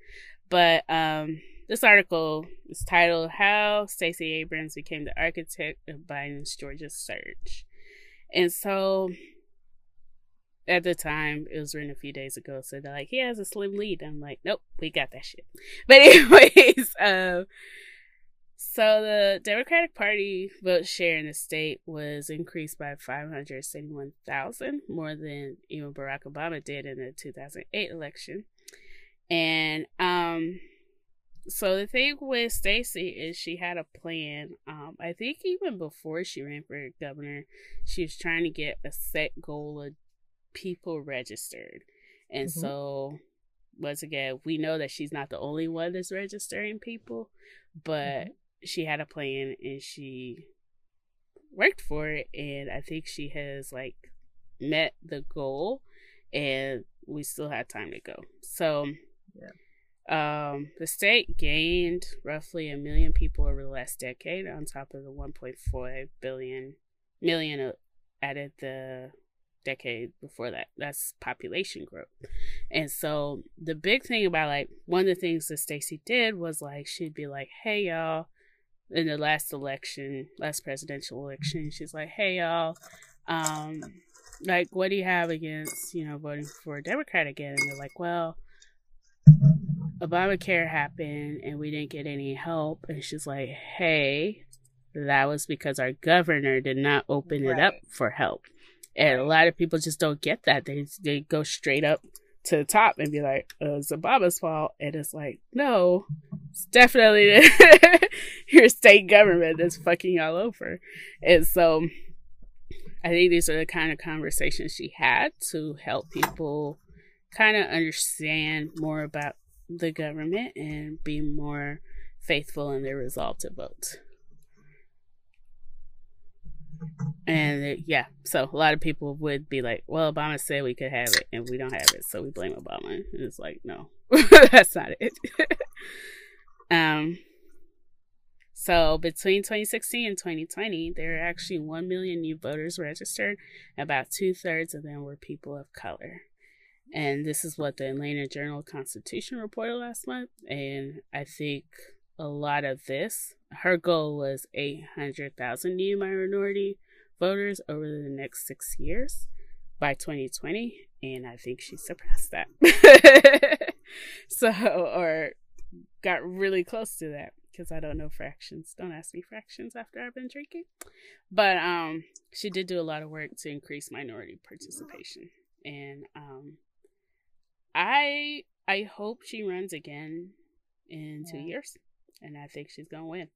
but um, this article is titled "How Stacey Abrams Became the Architect of Biden's Georgia Surge," and so at the time it was written a few days ago so they're like he has a slim lead i'm like nope we got that shit but anyways um so the democratic party vote share in the state was increased by 571000 more than even barack obama did in the 2008 election and um so the thing with Stacey is she had a plan. Um, I think even before she ran for governor, she was trying to get a set goal of people registered. And Mhm. so, once again, we know that she's not the only one that's registering people, but she had a plan and she worked for it. And I think she has like met the goal, and we still have time to go. So, um, the state gained roughly a million people over the last decade, on top of the 1.4 billion million uh, added the decade before that. That's population growth. And so the big thing about like one of the things that Stacey did was like she'd be like, "Hey y'all," in the last election, last presidential election, she's like, "Hey y'all, um, like what do you have against you know voting for a Democrat again?" And they're like, "Well." Obamacare happened and we didn't get any help. And she's like, hey, that was because our governor did not open it up for help. And a lot of people just don't get that. They they go straight up to the top and be like, oh, it's Obama's fault. And it's like, no, it's definitely your state government that's fucking y'all over. And so I think these are the kind of conversations she had to help people kind of understand more about the government and be more faithful in their resolve to vote. And yeah, so a lot of people would be like, "Well, Obama said we could have it, and we don't have it, so we blame Obama." And it's like, no, that's not it. um, so between 2016 and 2020, there are actually one million new voters registered. About two thirds of them were people of color. And this is what the Atlanta Journal Constitution reported last month. And I think a lot of this, her goal was 800,000 new minority voters over the next six years by 2020, and I think she surpassed that. so, or got really close to that because I don't know fractions. Don't ask me fractions after I've been drinking. But um, she did do a lot of work to increase minority participation, and um, I I hope she runs again in two years, and I think she's gonna win.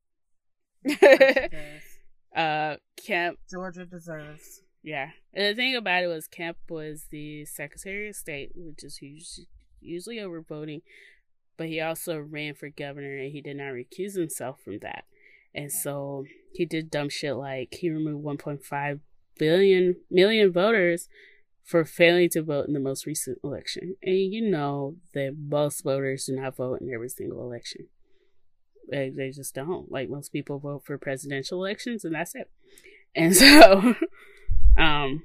uh, Kemp Georgia deserves. Yeah, and the thing about it was Kemp was the Secretary of State, which is usually usually overvoting, but he also ran for governor and he did not recuse himself from that. And so he did dumb shit like he removed 1.5 billion million voters for failing to vote in the most recent election. And you know that most voters do not vote in every single election. They, they just don't. Like most people vote for presidential elections and that's it. And so um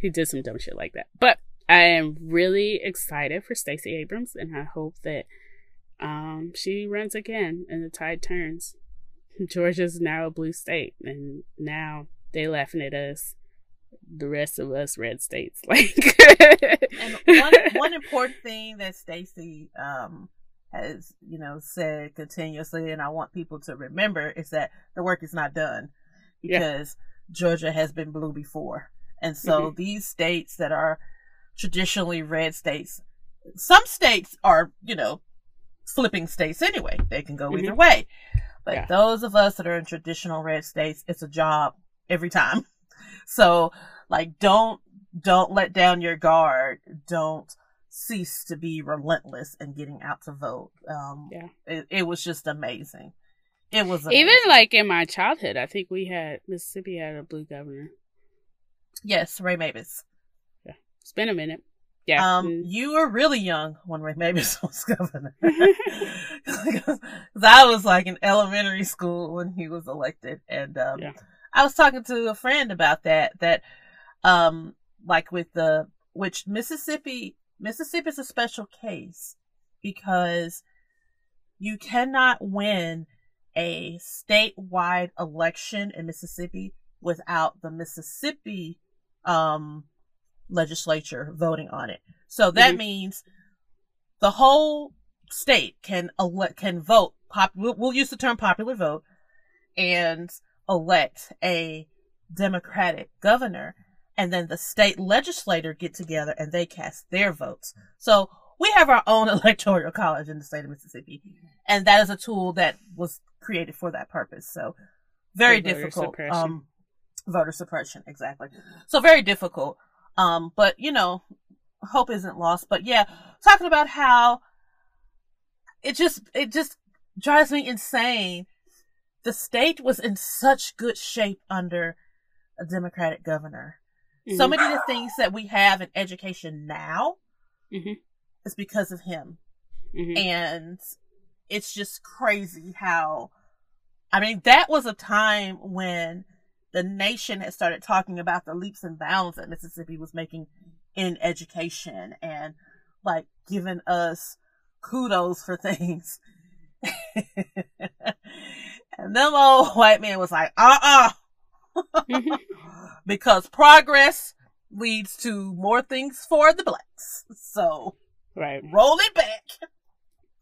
he did some dumb shit like that. But I am really excited for Stacey Abrams and I hope that um she runs again and the tide turns. Georgia's now a blue state and now they laughing at us the rest of us red states like and one one important thing that Stacey um has you know said continuously and I want people to remember is that the work is not done because yeah. Georgia has been blue before and so mm-hmm. these states that are traditionally red states some states are you know flipping states anyway they can go mm-hmm. either way but yeah. those of us that are in traditional red states it's a job every time so like don't don't let down your guard. Don't cease to be relentless in getting out to vote. Um, yeah, it, it was just amazing. It was amazing. even like in my childhood. I think we had Mississippi had a blue governor. Yes, Ray Mabus. Yeah, it's been a minute. Yeah. Um, mm. you were really young when Ray Mabus was governor. Because I was like in elementary school when he was elected, and um, yeah. I was talking to a friend about that. That, um, like with the which Mississippi, Mississippi is a special case because you cannot win a statewide election in Mississippi without the Mississippi um, legislature voting on it. So that mm-hmm. means the whole state can elect can vote. Pop, we'll, we'll use the term popular vote, and elect a Democratic governor, and then the state legislator get together and they cast their votes. So we have our own electoral college in the state of Mississippi, and that is a tool that was created for that purpose. So very difficult. Um, voter suppression, exactly. So very difficult. Um, but you know, hope isn't lost. But yeah, talking about how it just it just drives me insane the state was in such good shape under a Democratic governor. Mm-hmm. So many of the things that we have in education now mm-hmm. is because of him. Mm-hmm. And it's just crazy how, I mean, that was a time when the nation had started talking about the leaps and bounds that Mississippi was making in education and like giving us kudos for things. And them old white men was like, uh uh because progress leads to more things for the blacks. So, right. roll it back.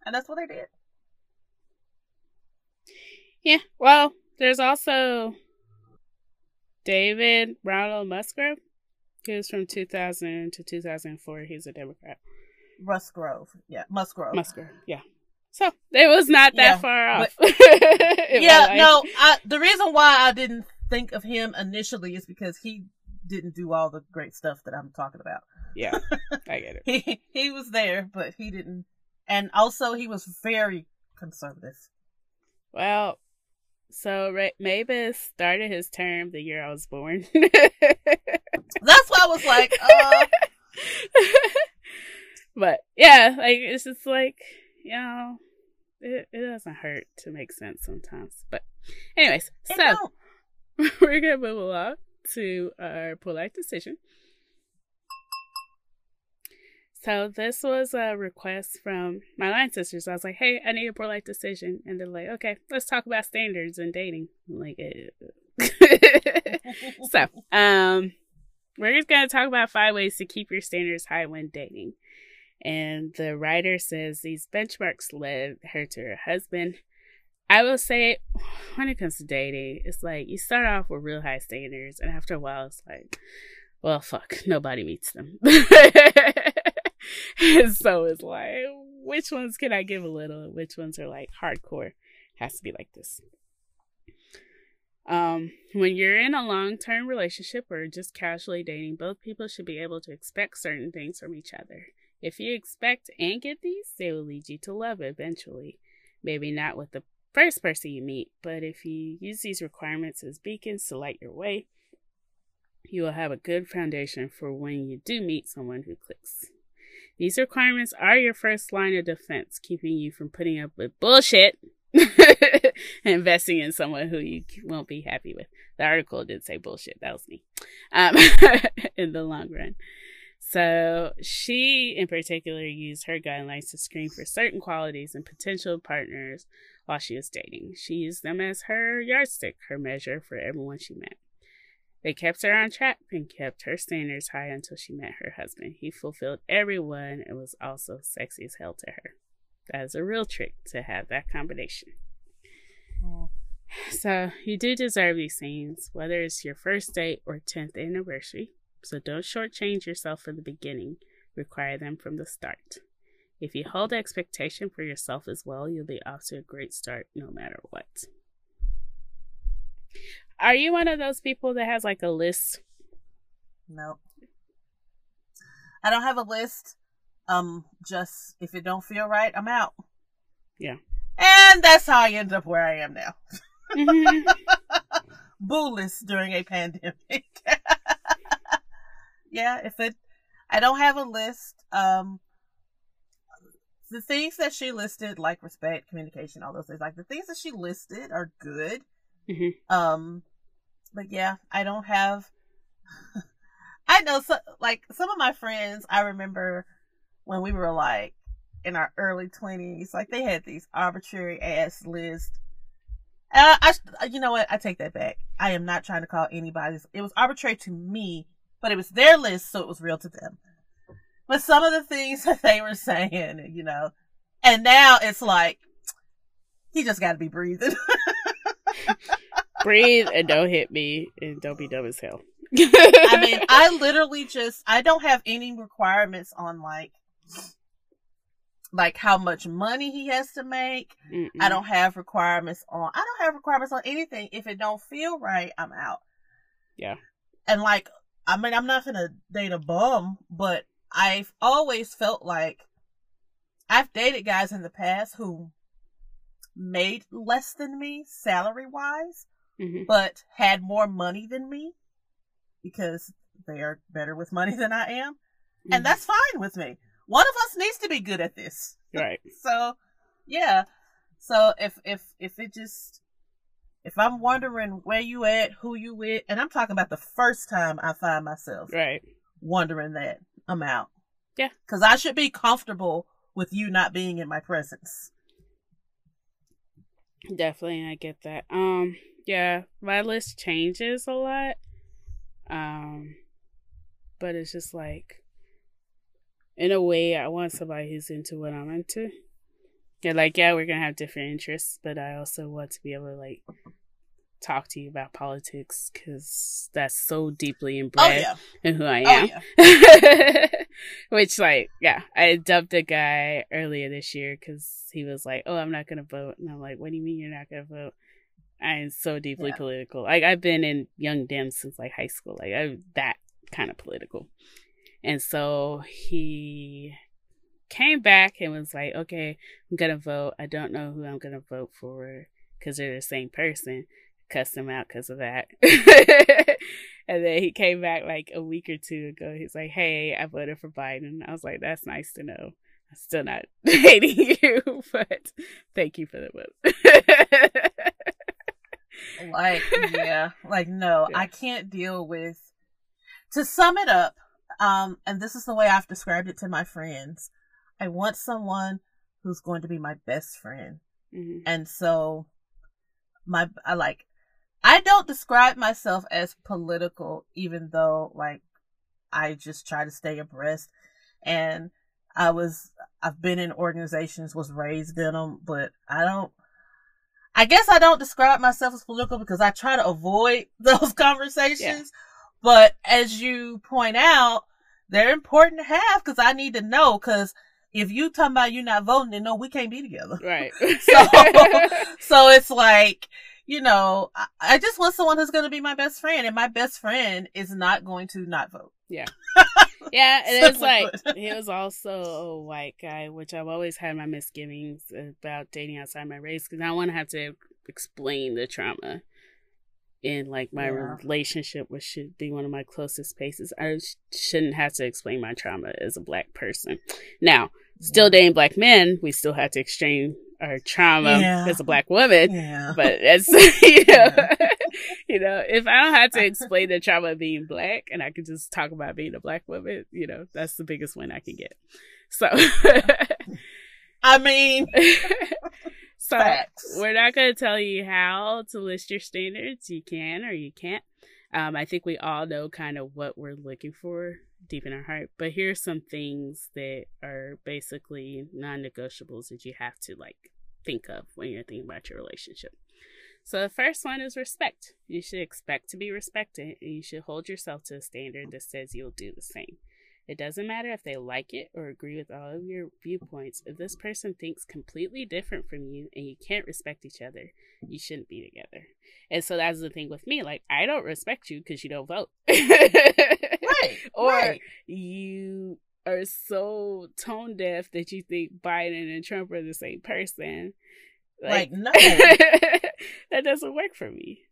And that's what they did. Yeah. Well, there's also David Ronald Musgrove. He was from 2000 to 2004. He's a Democrat. Musgrove. Yeah. Musgrove. Musgrove. Yeah. So it was not that yeah, far off. yeah, no. I, the reason why I didn't think of him initially is because he didn't do all the great stuff that I'm talking about. Yeah, I get it. he he was there, but he didn't. And also, he was very conservative. Well, so Ray- Mabus started his term the year I was born. That's why I was like, uh... but yeah, like it's just like you know, it, it doesn't hurt to make sense sometimes. But, anyways, it so we're to move along to our polite decision. So this was a request from my line sisters. I was like, "Hey, I need a polite decision," and they're like, "Okay, let's talk about standards and dating." I'm like, so, um, we're just to talk about five ways to keep your standards high when dating. And the writer says these benchmarks led her to her husband. I will say, when it comes to dating, it's like you start off with real high standards, and after a while, it's like, well, fuck, nobody meets them. and so it's like, which ones can I give a little? Which ones are like hardcore? Has to be like this. Um, when you're in a long term relationship or just casually dating, both people should be able to expect certain things from each other. If you expect and get these, they will lead you to love eventually. Maybe not with the first person you meet, but if you use these requirements as beacons to light your way, you will have a good foundation for when you do meet someone who clicks. These requirements are your first line of defense, keeping you from putting up with bullshit and investing in someone who you won't be happy with. The article did say bullshit. That was me. Um, in the long run. So she, in particular, used her guidelines to screen for certain qualities and potential partners while she was dating. She used them as her yardstick, her measure for everyone she met. They kept her on track and kept her standards high until she met her husband. He fulfilled everyone and was also sexy as hell to her. That is a real trick to have that combination. So you do deserve these things, whether it's your first date or 10th anniversary. So don't shortchange yourself from the beginning. Require them from the start. If you hold expectation for yourself as well, you'll be off to a great start no matter what. Are you one of those people that has like a list? No. I don't have a list. Um, just if it don't feel right, I'm out. Yeah. And that's how I end up where I am now. Mm-hmm. Bootless during a pandemic. yeah, if it, I don't have a list. Um, the things that she listed, like respect, communication, all those things, like the things that she listed are good. Mm-hmm. Um, but yeah, I don't have. I know, so, like some of my friends. I remember when we were like in our early twenties, like they had these arbitrary ass lists. Uh, I, you know what? I take that back. I am not trying to call anybody's. It was arbitrary to me, but it was their list, so it was real to them. But some of the things that they were saying, you know, and now it's like, he just got to be breathing. Breathe and don't hit me and don't be dumb as hell. I mean, I literally just I don't have any requirements on like like how much money he has to make. Mm-mm. I don't have requirements on I don't have requirements on anything. If it don't feel right, I'm out. Yeah. And like I mean I'm not gonna date a bum, but I've always felt like I've dated guys in the past who made less than me salary wise, mm-hmm. but had more money than me because they are better with money than I am. Mm-hmm. And that's fine with me. One of us needs to be good at this. Right. so, yeah. So if if if it just if I'm wondering where you at, who you with, and I'm talking about the first time I find myself right wondering that, I'm out. Yeah. Cuz I should be comfortable with you not being in my presence. Definitely, I get that. Um yeah, my list changes a lot. Um, but it's just like, in a way, I want somebody who's into what I'm into. Yeah, like yeah, we're gonna have different interests, but I also want to be able to like talk to you about politics because that's so deeply inbred oh, yeah. in who I oh, am. Oh, yeah. Which, like, yeah, I dubbed a guy earlier this year because he was like, "Oh, I'm not gonna vote," and I'm like, "What do you mean you're not gonna vote?" I am so deeply yeah. political. Like I've been in Young Dems since like high school. Like I'm that kind of political. And so he came back and was like, "Okay, I'm gonna vote. I don't know who I'm gonna vote for because they're the same person." Cussed him out because of that. and then he came back like a week or two ago. He's like, "Hey, I voted for Biden." I was like, "That's nice to know." I'm still not hating you, but thank you for the vote. Like, yeah, like no, yeah. I can't deal with. To sum it up, um, and this is the way I've described it to my friends. I want someone who's going to be my best friend, mm-hmm. and so my I like I don't describe myself as political, even though like I just try to stay abreast. And I was, I've been in organizations, was raised in them, but I don't, I guess I don't describe myself as political because I try to avoid those conversations. Yeah. But as you point out, they're important to have because I need to know because if you talking about you not voting, then no, we can't be together. Right. so, so it's like, you know, I, I just want someone who's going to be my best friend and my best friend is not going to not vote. Yeah. Yeah, it is like he was also a white guy, which I've always had my misgivings about dating outside my race because I want to have to explain the trauma in like my yeah. relationship, which should be one of my closest spaces. I sh- shouldn't have to explain my trauma as a black person. Now, still dating black men, we still have to exchange our trauma yeah. as a black woman. Yeah. But it's you know, you know, if I don't have to explain the trauma of being black and I can just talk about being a black woman, you know, that's the biggest win I can get. So I mean So Facts. we're not gonna tell you how to list your standards. You can or you can't. Um, I think we all know kind of what we're looking for deep in our heart. But here's some things that are basically non-negotiables that you have to like think of when you're thinking about your relationship. So the first one is respect. You should expect to be respected and you should hold yourself to a standard that says you'll do the same. It doesn't matter if they like it or agree with all of your viewpoints. If this person thinks completely different from you and you can't respect each other, you shouldn't be together. And so that's the thing with me. Like, I don't respect you because you don't vote. right. Or right. you are so tone deaf that you think Biden and Trump are the same person. Like, like no. that doesn't work for me.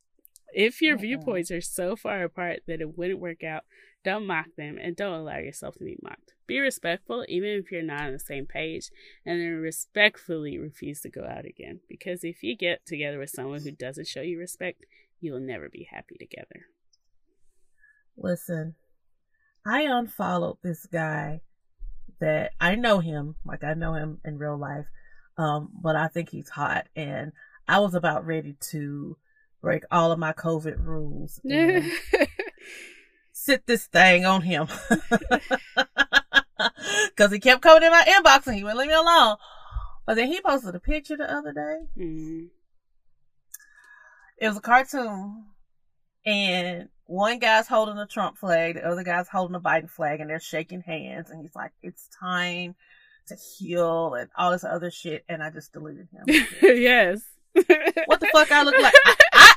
If your mm viewpoints are so far apart that it wouldn't work out, don't mock them and don't allow yourself to be mocked. Be respectful even if you're not on the same page, and then respectfully refuse to go out again. Because if you get together with someone who doesn't show you respect, you will never be happy together. Listen, I unfollowed this guy that I know him, like I know him in real life, um, but I think he's hot, and I was about ready to break all of my COVID rules. and sit this thing on him. Cause he kept coming in my inbox and he wouldn't leave me alone. But then he posted a picture the other day. Mm-hmm. It was a cartoon and one guy's holding a Trump flag, the other guy's holding a Biden flag and they're shaking hands and he's like, it's time to heal and all this other shit. And I just deleted him. yes. what the fuck I look like? I, I,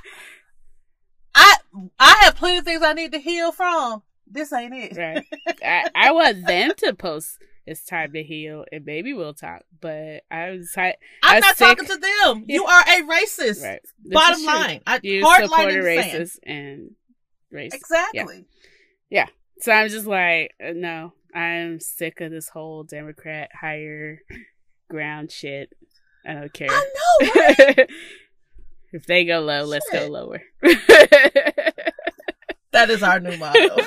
I I have plenty of things I need to heal from. This ain't it. Right. I, I want them to post it's time to heal and maybe we'll talk. But I was I, I'm not sick. talking to them. You are a racist. Right. Bottom line. I you support a racist and race. Exactly. Yeah. yeah. So I'm just like, uh, no, I'm sick of this whole Democrat higher ground shit. I don't care. I know. Right? If they go low, let's go lower. that is our new motto.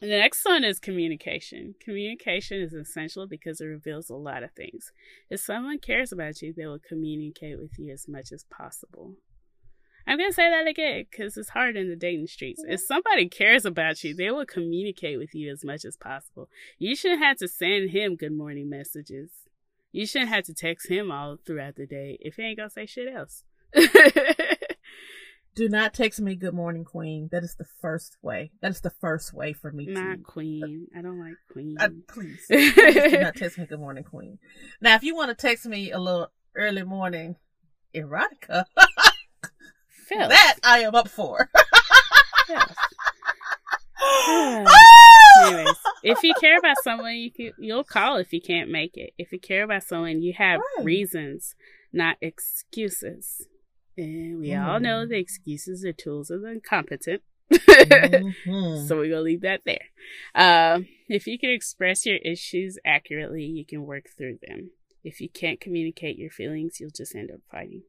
The next one is communication. Communication is essential because it reveals a lot of things. If someone cares about you, they will communicate with you as much as possible. I'm going to say that again because it's hard in the dating streets. If somebody cares about you, they will communicate with you as much as possible. You shouldn't have to send him good morning messages. You shouldn't have to text him all throughout the day if he ain't gonna say shit else. Do not text me good morning, queen. That is the first way. That is the first way for me not to. queen. I don't like queen. Uh, please. please do not text me good morning, queen. Now, if you want to text me a little early morning erotica, that I am up for. yes. Anyways, if you care about someone, you can, you'll call if you can't make it. If you care about someone, you have right. reasons, not excuses. And we mm. all know mm-hmm. the excuses are tools of the incompetent. mm-hmm. So we're gonna leave that there. Um, if you can express your issues accurately, you can work through them. If you can't communicate your feelings, you'll just end up fighting.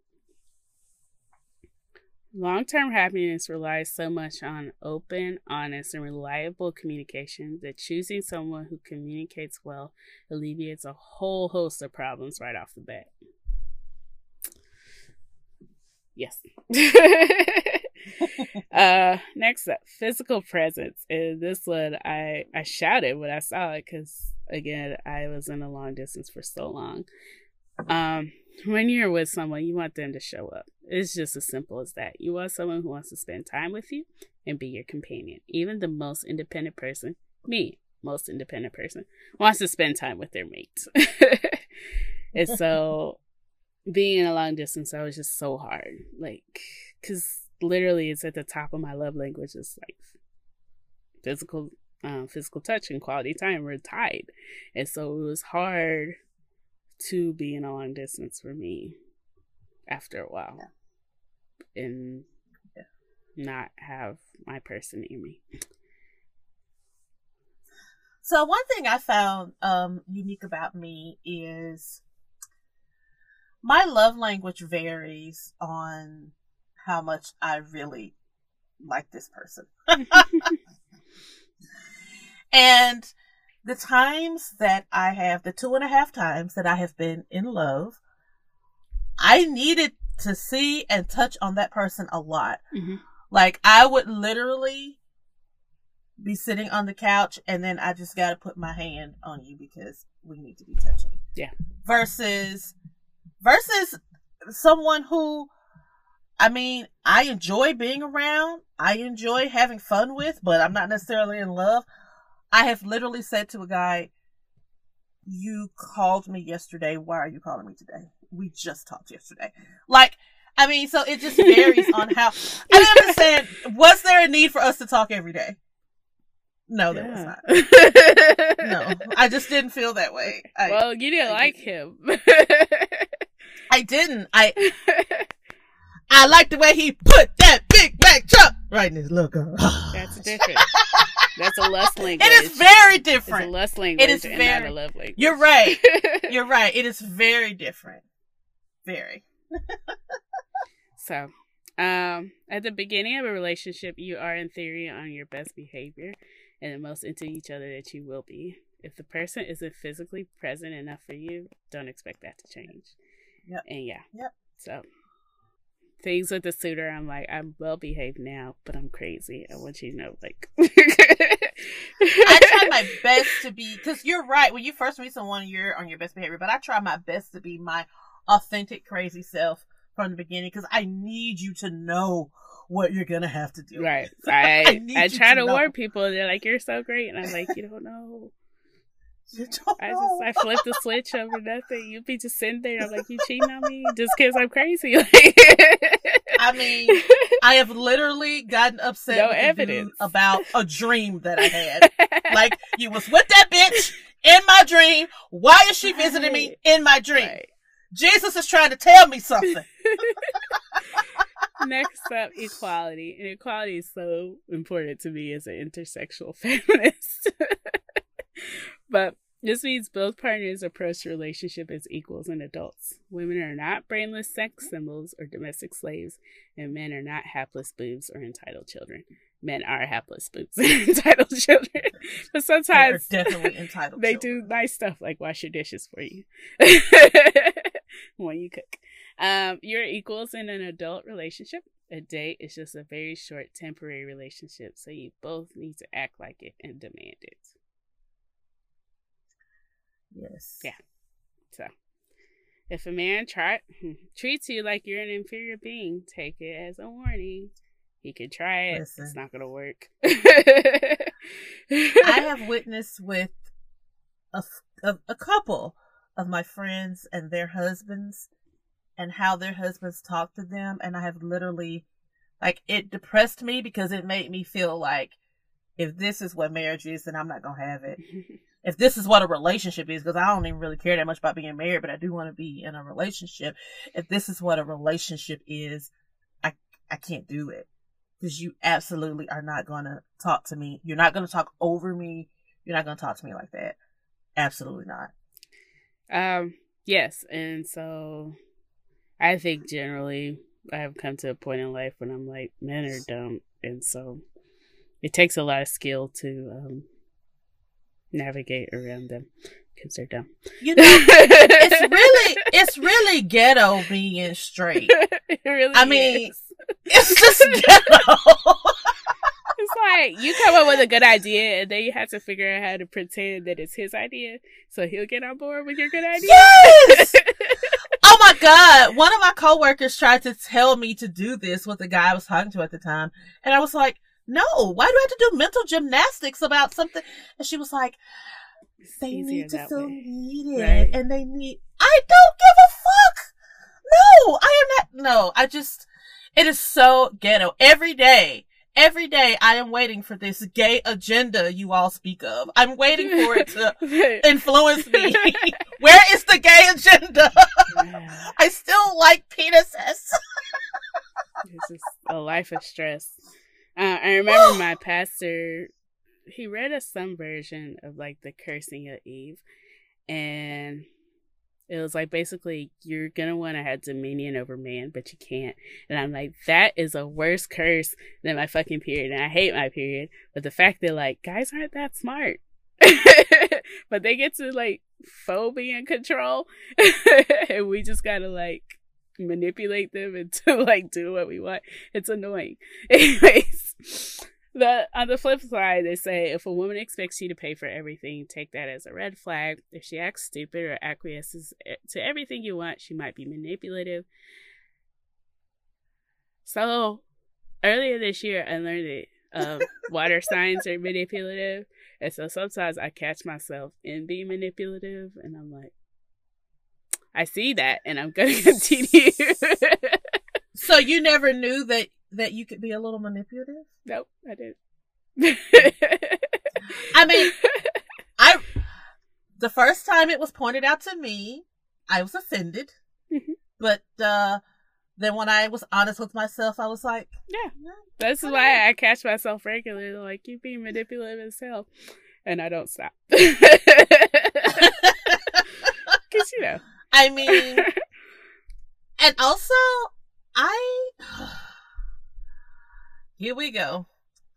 Long term happiness relies so much on open, honest, and reliable communication that choosing someone who communicates well alleviates a whole host of problems right off the bat. Yes. uh, next up, physical presence. And this one, I I shouted when I saw it because again, I was in a long distance for so long. Um, when you're with someone, you want them to show up. It's just as simple as that. You want someone who wants to spend time with you and be your companion. Even the most independent person, me, most independent person, wants to spend time with their mates. and so being in a long distance, I was just so hard. Like, because literally it's at the top of my love language is like physical um, physical touch and quality time were tied and so it was hard to be in a long distance for me after a while yeah. and yeah. not have my person near me so one thing i found um, unique about me is my love language varies on how much I really like this person. and the times that I have, the two and a half times that I have been in love, I needed to see and touch on that person a lot. Mm-hmm. Like I would literally be sitting on the couch and then I just got to put my hand on you because we need to be touching. Yeah. Versus versus someone who I mean, I enjoy being around. I enjoy having fun with, but I'm not necessarily in love. I have literally said to a guy, You called me yesterday. Why are you calling me today? We just talked yesterday. Like, I mean, so it just varies on how. I understand. Was there a need for us to talk every day? No, there yeah. was not. no, I just didn't feel that way. I, well, you didn't I like didn't. him. I didn't. I I like the way he put that big black truck right in his logo. That's different. That's a lust language. It is very different. It's a lust language. It is very. love language. You're right. You're right. It is very different. Very. so, um, at the beginning of a relationship, you are in theory on your best behavior and the most into each other that you will be. If the person isn't physically present enough for you, don't expect that to change. Yep. And yeah. Yep. So things with the suitor, I'm like, I'm well behaved now, but I'm crazy. I want you to know, like. I try my best to be, because you're right. When you first meet someone, you're on your best behavior, but I try my best to be my authentic, crazy self from the beginning because I need you to know what you're gonna have to do. Right. I I, I try to, to warn people. They're like, "You're so great," and I'm like, "You don't know." I just I flip the switch over nothing. You'd be just sitting there. I'm like, you cheating on me just because I'm crazy. I mean, I have literally gotten upset no evidence about a dream that I had. like you was with that bitch in my dream. Why is she visiting me in my dream? Right. Jesus is trying to tell me something. Next up, equality. And equality is so important to me as an intersectional feminist. But this means both partners approach the relationship as equals and adults. Women are not brainless sex symbols or domestic slaves, and men are not hapless boobs or entitled children. Men are hapless boobs and entitled children. but sometimes They're definitely entitled. they children. do nice stuff like wash your dishes for you when you cook. Um, you're equals in an adult relationship. A date is just a very short temporary relationship, so you both need to act like it and demand it. Yes. Yeah. So, if a man try, hmm, treats you like you're an inferior being, take it as a warning. He could try it. Listen. It's not going to work. I have witnessed with a, a, a couple of my friends and their husbands and how their husbands talk to them. And I have literally, like, it depressed me because it made me feel like if this is what marriage is, then I'm not going to have it. if this is what a relationship is, because I don't even really care that much about being married, but I do want to be in a relationship. If this is what a relationship is, I I can't do it because you absolutely are not to talk to me. You're not to talk over me. You're not to talk to me like that. Absolutely not. Um. Yes, and so I think generally I have come to a point in life when I'm like, men are dumb, and so it takes a lot of skill to um navigate around them because they're dumb. You know, it's really it's really ghetto being straight. it really I mean. It's just ghetto. It's like you come up with a good idea and then you have to figure out how to pretend that it's his idea so he'll get on board with your good idea. yes. Oh my god! One of my coworkers tried to tell me to do this with the guy I was talking to at the time, and I was like, "No, why do I have to do mental gymnastics about something?" And she was like, "They need to feel way. needed, Right. and they need." I don't give a fuck. No, I am not. No, I just. It is so ghetto. Every day, every day, I am waiting for this gay agenda you all speak of. I'm waiting for it to influence me. Where is the gay agenda? I still like penises. this is a life of stress. Uh, I remember my pastor, he read us some version of like the cursing of Eve, and it was like basically you're gonna want to have dominion over man, but you can't. And I'm like, that is a worse curse than my fucking period, and I hate my period. But the fact that like guys aren't that smart, but they get to like be in control, and we just gotta like manipulate them into like do what we want. It's annoying. Anyways, the on the flip side, they say if a woman expects you to pay for everything, take that as a red flag. If she acts stupid or acquiesces eh, to everything you want, she might be manipulative. So earlier this year, I learned it. Um, water signs are manipulative, and so sometimes I catch myself in being manipulative, and I'm like, I see that, and I'm gonna continue. So you never knew that that you could be a little manipulative? nope, I didn't. I mean, I the first time it was pointed out to me, I was offended. Mhm. But uh then when I was honest with myself, I was like, yeah, "No, that's why I catch myself regularly, like you being manipulative as hell, and I don't stop. Cause you know, I mean, and also, I here we go.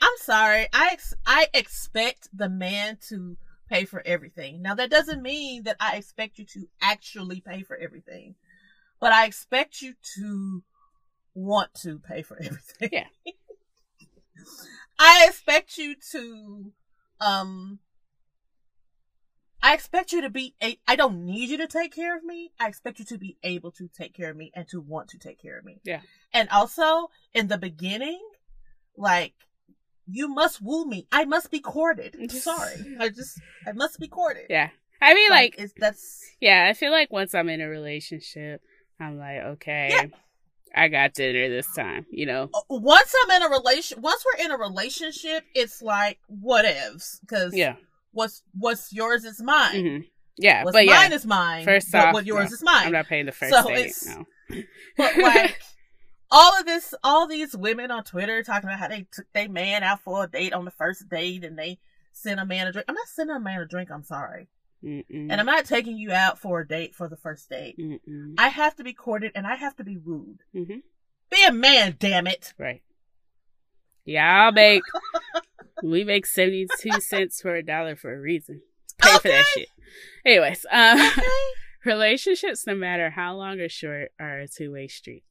I'm sorry. I ex- I expect the man to pay for everything. Now that doesn't mean that I expect you to actually pay for everything, but I expect you to want to pay for everything. Yeah. I expect you to um I expect you to be a I don't need you to take care of me. I expect you to be able to take care of me and to want to take care of me. Yeah. And also in the beginning, like you must woo me. I must be courted. I'm sorry. I just I must be courted. yeah. I mean, like, it's that's yeah, I feel like once I'm in a relationship, I'm like, okay, Yeah. I got dinner this time, you know. once I'm in a relation once we're in a relationship, it's like whatevs because Yeah, what's what's yours is mine. hmm yeah, What's but yeah, mine is mine. First off, what yours no, is mine. I'm not paying the first So date. it's- No. But like all of this, all these women on Twitter talking about how they took their man out for a date on the first date and they sent a man a drink. I'm not sending a man a drink. I'm sorry, Mm-mm. and I'm not taking you out for a date for the first date. Mm-mm. I have to be courted and I have to be wooed. Mhm. Be a man, damn it. Right. Yeah, I'll make. we make seventy two cents for a dollar for a reason. Pay for that shit. Anyways, um, Okay. relationships, no matter how long or short, are a two way street.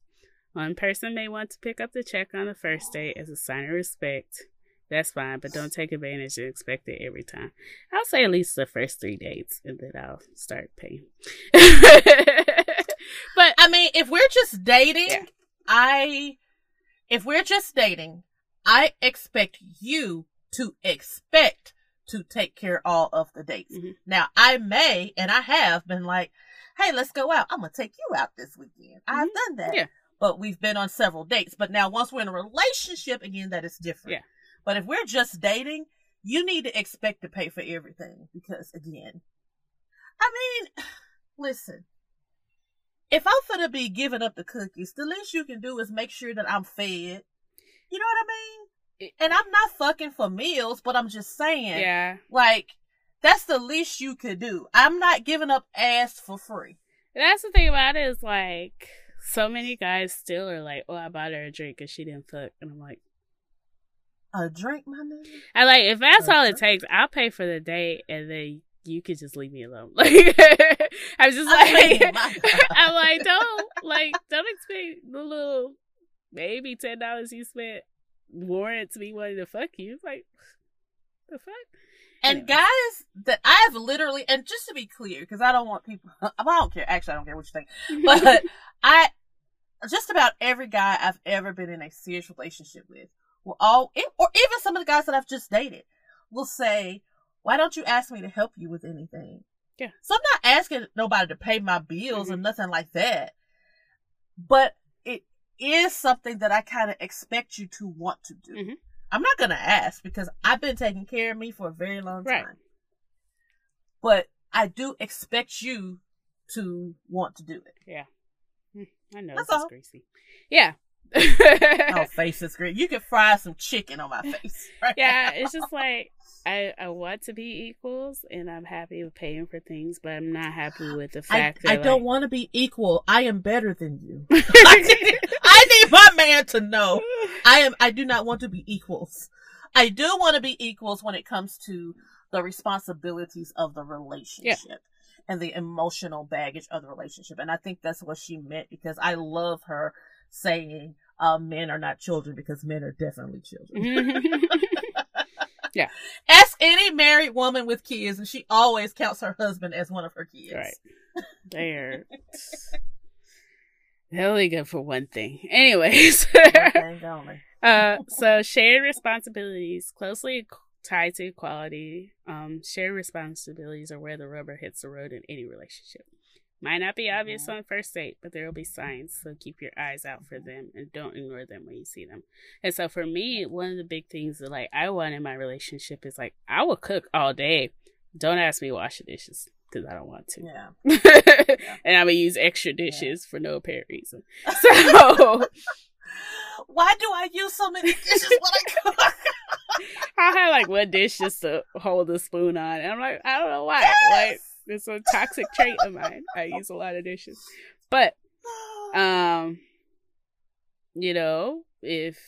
One person may want to pick up the check on the first date as a sign of respect. That's fine, but don't take advantage and expect it every time. I'll say at least the first three dates, and then I'll start paying. but I mean, if we're just dating, Yeah. I, if we're just dating, I expect you to expect to take care all of the dates. Mhm. Now, I may, and I have been like, hey, let's go out. I'm going to take you out this weekend. I've Mhm. done that. Yeah. But we've been on several dates. But now, once we're in a relationship, again, that is different. Yeah. But if we're just dating, you need to expect to pay for everything because, again, I mean, listen, if I'm gonna be giving up the cookies, the least you can do is make sure that I'm fed. You know what I mean? And I'm not fucking for meals, but I'm just saying, yeah, like, that's the least you could do. I'm not giving up ass for free. That's the thing about it is like so many guys still are like, "Oh, I bought her a drink and she didn't fuck," and I'm like, A drink, my nigga? "I like if that's all it Mhm. takes, I'll pay for the date and then you could just leave me alone. Like I was just I like. I'm like, don't like don't expect the little maybe ten dollars you spent warrants me wanting to fuck you. Like the fuck? And Anyway. guys that I have literally, and just to be clear, because I don't want people, I don't care. Actually, I don't care what you think. But I, just about every guy I've ever been in a serious relationship with will all, or even some of the guys that I've just dated will say, why don't you ask me to help you with anything? Yeah. So I'm not asking nobody to pay my bills or Mhm. nothing like that. But it is something that I kind of expect you to want to do. Mhm. I'm not going to ask because I've been taking care of me for a very long Right. time. But I do expect you to want to do it. Mm, I know That's this is greasy. Yeah. Oh, face is great. You can fry some chicken on my face. Right yeah, now. it's just like I I want to be equals and I'm happy with paying for things, but I'm not happy with the I, that I that don't want to be equal. I am better than you. I need, I need my man to know I am. I do not want to be equals. I do want to be equals when it comes to the responsibilities of the relationship and the emotional baggage of the relationship. And I think that's what she meant because I love her saying uh, men are not children because men are definitely children. Yeah. Ask any married woman with kids, and she always counts her husband as one of her kids. Right. They're they're only good for one thing. Anyways. Okay, only. Uh, so shared responsibilities closely tied to equality. Um, shared responsibilities are where the rubber hits the road in any relationship. Might not be obvious on first date, but there will be signs. So keep your eyes out for them and don't ignore them when you see them. And so for me, one of the big things that like I want in my relationship is like I will cook all day. Don't ask me to wash the dishes because I don't want to. Yeah. and I'm gonna use extra dishes for no apparent reason. So Why do I use so many dishes when I cook? I'll have like one dish just to hold the spoon on. And I'm like, I don't know why. Like it's a toxic trait of mine. I use a lot of dishes. But um you know, if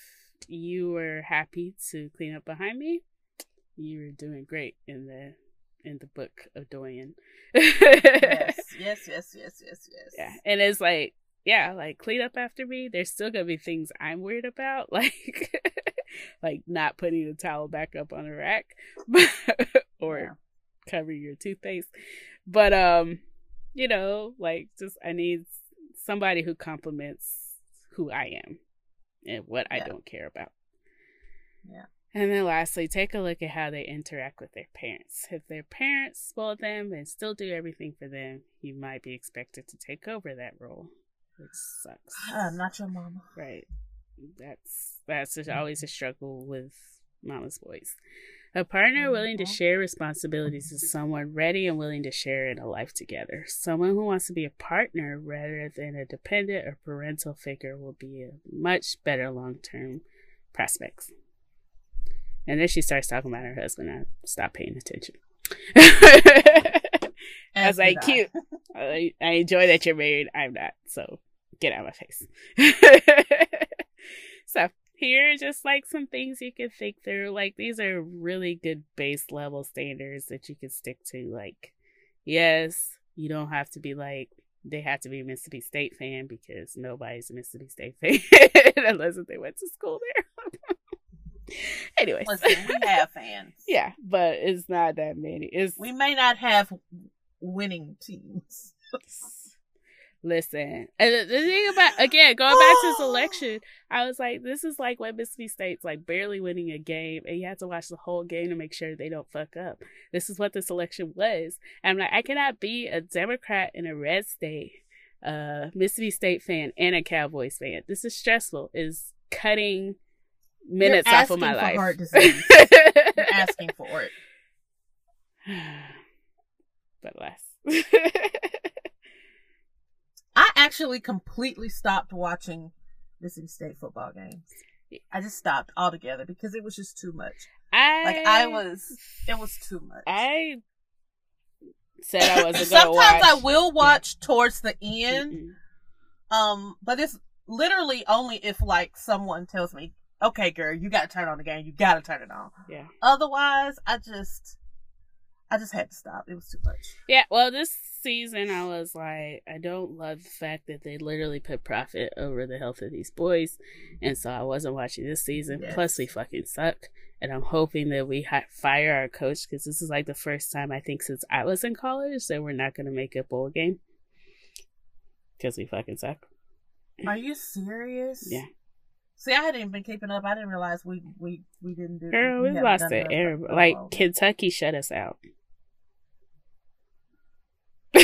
you were happy to clean up behind me, you were doing great in the in the book of Doyen. yes, yes, yes, yes, yes, yes. Yeah. And it's like, yeah, like clean up after me. There's still gonna be things I'm weird about, like like not putting the towel back up on the rack or Yeah. covering your toothpaste. But um, you know, like just I need somebody who compliments who I am and what I don't care about. Yeah. And then lastly, take a look at how they interact with their parents. If their parents spoil them and still do everything for them, you might be expected to take over that role, which sucks. I'm um, not your mama. Right. That's that's always a struggle with mama's boys. A partner mm-hmm. willing to share responsibilities is someone ready and willing to share in a life together. Someone who wants to be a partner rather than a dependent or parental figure will be a much better long term prospects. And then she starts talking about her husband. I stopped paying attention. I was As like, cute. I, I enjoy that you're married. I'm not. So get out of my face. so here are just like some things you can think through. Like these are really good base level standards that you can stick to. Like, yes, you don't have to be like they have to be a Mississippi State fan because nobody's a Mississippi State fan unless they went to school there. Anyways, Listen, we have fans. yeah, but it's not that many. It's We may not have winning teams. Listen, and the, thing about again going back to this election, I was like, this is like when Mississippi State's like barely winning a game, and you have to watch the whole game to make sure they don't fuck up. This is what this election was. And I'm like, I cannot be a Democrat in a red state, uh, Mississippi State fan, and a Cowboys fan. This is stressful. Is cutting minutes off of my life. heart disease. You're asking for it. but less. I actually completely stopped watching Mississippi State football games. I just stopped altogether because it was just too much. I Like I was, it was too much. I said I wasn't Sometimes I will watch towards the end, Mm-mm. um, but it's literally only if like someone tells me, "Okay, girl, you got to turn on the game. You got to turn it on." Yeah. Otherwise, I just, I just had to stop. It was too much. Yeah, well, this season I was like, I don't love the fact that they literally put profit over the health of these boys, and so I wasn't watching this season. Yes. Plus, we fucking suck, and I'm hoping that we hi- fire our coach because this is like the first time I think since I was in college that we're not going to make a bowl game because we fucking suck. Are you serious? Yeah. See, I hadn't even been keeping up. I didn't realize we we we didn't do. Girl, we haven't lost it. Everybody- Like. Kentucky shut us out.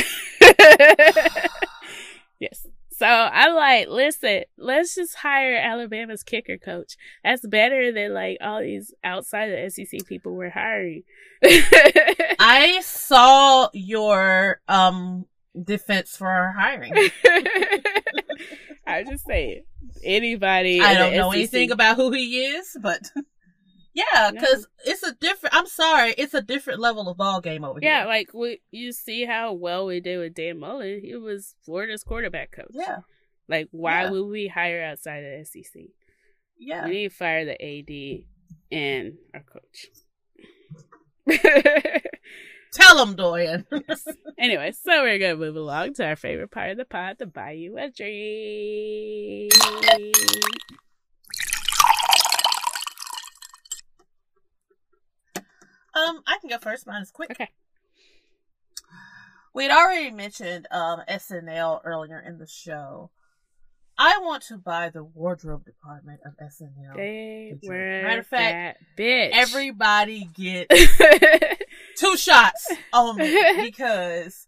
yes. So I'm like, listen, let's just hire Alabama's kicker coach. That's better than like all these outside the SEC people we're hiring. I saw your um defense for our hiring. I'm just saying, anybody. I don't know SEC anything about who he is, but yeah, because it's a different. I'm sorry, it's a different level of ball game over Yeah, here. Yeah, like we, you see how well we did with Dan Mullen. He was Florida's quarterback coach. Yeah, Like, why Yeah. would we hire outside of SEC? yeah. We need to fire the AD and our coach. Tell him, Dorian. anyway, so we're gonna move along to our favorite part of the pod, to buy you a drink. um, I can go first. Mine is quick. Okay. We had already mentioned um SNL earlier in the show. I want to buy the wardrobe department of SNL. They were Matter of fact, that bitch. Everybody get two shots oh, on me because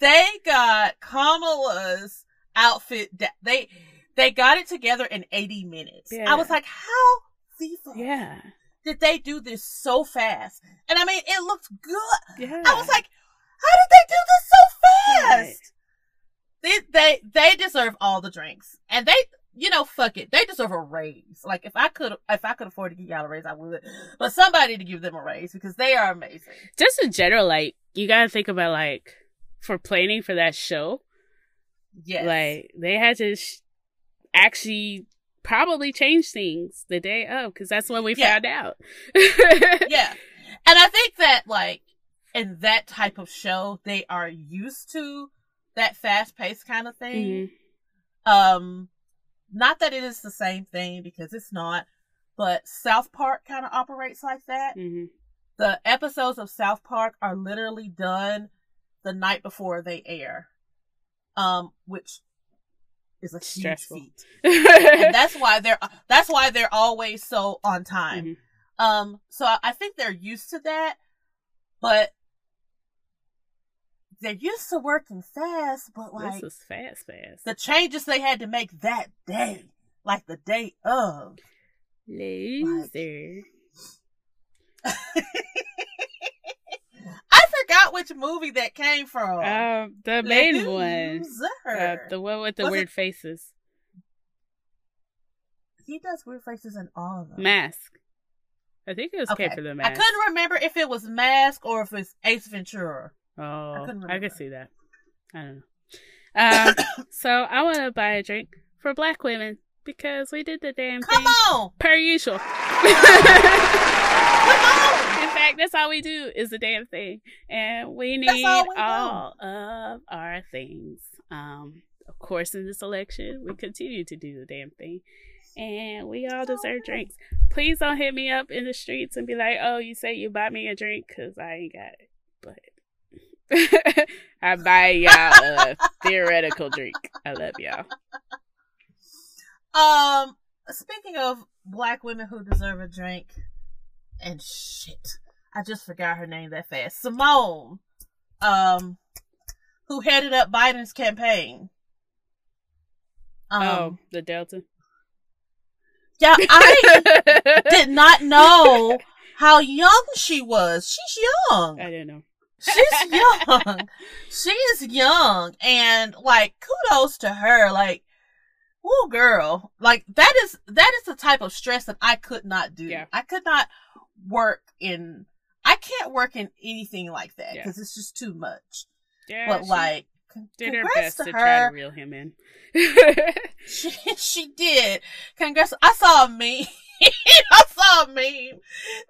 they got Kamala's outfit. They they got it together in eighty minutes. Yeah. I was like, how the fuck yeah, did they do this so fast? And I mean, it looked good. yeah. I was like, how did they do this so fast? They they they deserve all the drinks, and they you know fuck it, they deserve a raise. Like if I could if I could afford to give y'all a raise, I would. But somebody to give them a raise because they are amazing. just in general, like you gotta think about like for planning for that show. Yes, Like they had to sh- actually probably change things the day of because that's when we Yeah. found out. yeah, and I think that like in that type of show, they are used to that fast paced kind of thing. Mhm. Um, not that it is the same thing because it's not, but South Park kind of operates like that. Mhm. The episodes of South Park are literally done the night before they air, um, which is a huge feat, and that's why they're that's why they're always so on time. Mhm. Um, so I, I think they're used to that, but they're used to working fast. But like this was fast, fast. the changes they had to make that day, like the day of. Loser. I forgot which movie that came from. Um, the main one, uh, the one with the Was it- weird faces, he does weird faces in all of them. mask. I think it was Okay. Cape for the I couldn't remember if it was Mask or if it's Ace Ventura. Oh, I, could see that. I don't know. Um, so I want to buy a drink for black women because we did the damn Come thing on, per usual. come In fact, that's all we do is the damn thing, and we need all we all of our things. Um, of course, in this election, we continue to do the damn thing, and we all deserve drinks. Please don't hit me up in the streets and be like, "Oh, you say you bought me a drink," because I ain't got it. I buy y'all a theoretical drink. I love y'all. Um, speaking of black women who deserve a drink, and shit, I just forgot her name that fast. Symone, um, who headed up Biden's campaign. Um, oh, the Delta. yeah, I did not know how young she was. She's young. I didn't know. She's young. she is young, and like kudos to her. Like, woo, girl. Like that is that is the type of stress that I could not do. Yeah. I could not work in. I can't work in anything like that Yeah. because it's just too much. Yeah, but like, did her best to to her. try to reel him in. She she did. Congrats. I saw a meme. I saw a meme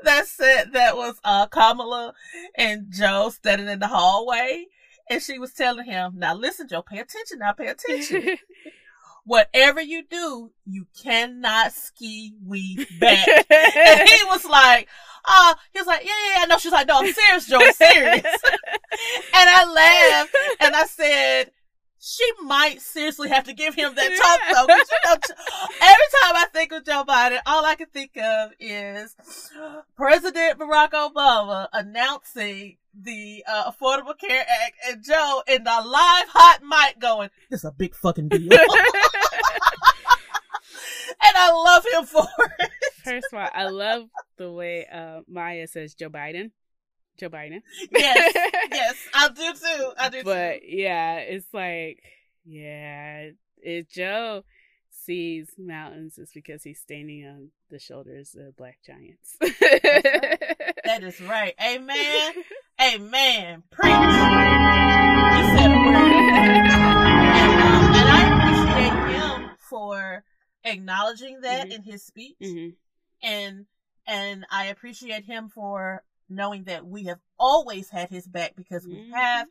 that said that was uh Kamala and Joe standing in the hallway, and she was telling him, "Now listen, Joe, pay attention. Now pay attention. Whatever you do, you cannot ski weave back." and he was like, "Oh," he was like, "Yeah, yeah, yeah." No, she's like, "No, I'm serious, Joe. I'm serious." and I laughed and I said she might seriously have to give him that talk though. you know, every time I think of Joe Biden, all I can think of is President Barack Obama announcing the uh, Affordable Care Act and Joe in the live hot mic going, "This is a big fucking deal," and I love him for it. First of all, I love the way uh, Maya says Joe Biden. Joe Biden. Yes, yes, I do too. I do too. But yeah, it's like, yeah, if Joe sees mountains, it's because he's standing on the shoulders of black giants. That is right. Amen. Amen. Preach. You said a word. And, um, and I appreciate him for acknowledging that Mhm. in his speech. hmm And and I appreciate him for knowing that we have always had his back because we Mhm. have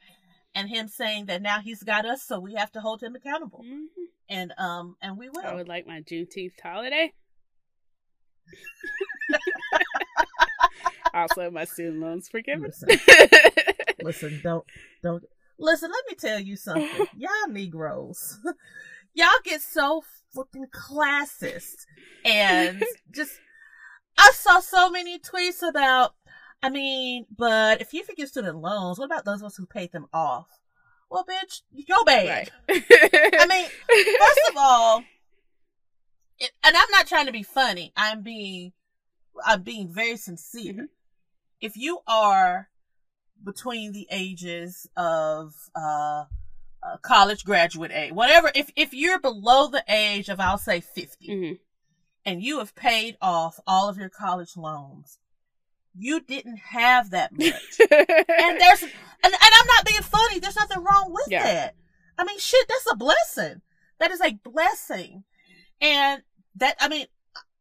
and him saying that now he's got us so we have to hold him accountable. hmm And um and we will. I would like my Juneteenth holiday. also, my student loans forgiven. Listen. Listen, don't don't listen, let me tell you something. Y'all Negroes. Y'all get so fucking classist and just I saw so many tweets about I mean, but if you forget student loans, what about those of us who paid them off? Well, bitch, go bad. Right. I mean, first of all, it, and I'm not trying to be funny. I'm being, I'm being very sincere. Mhm. If you are between the ages of uh, uh, college graduate age, whatever, if if you're below the age of, I'll say 50, Mhm. and you have paid off all of your college loans, you didn't have that much. and there's and, and I'm not being funny. There's nothing wrong with Yeah. that. I mean, shit, that's a blessing. That is a blessing. And that I mean,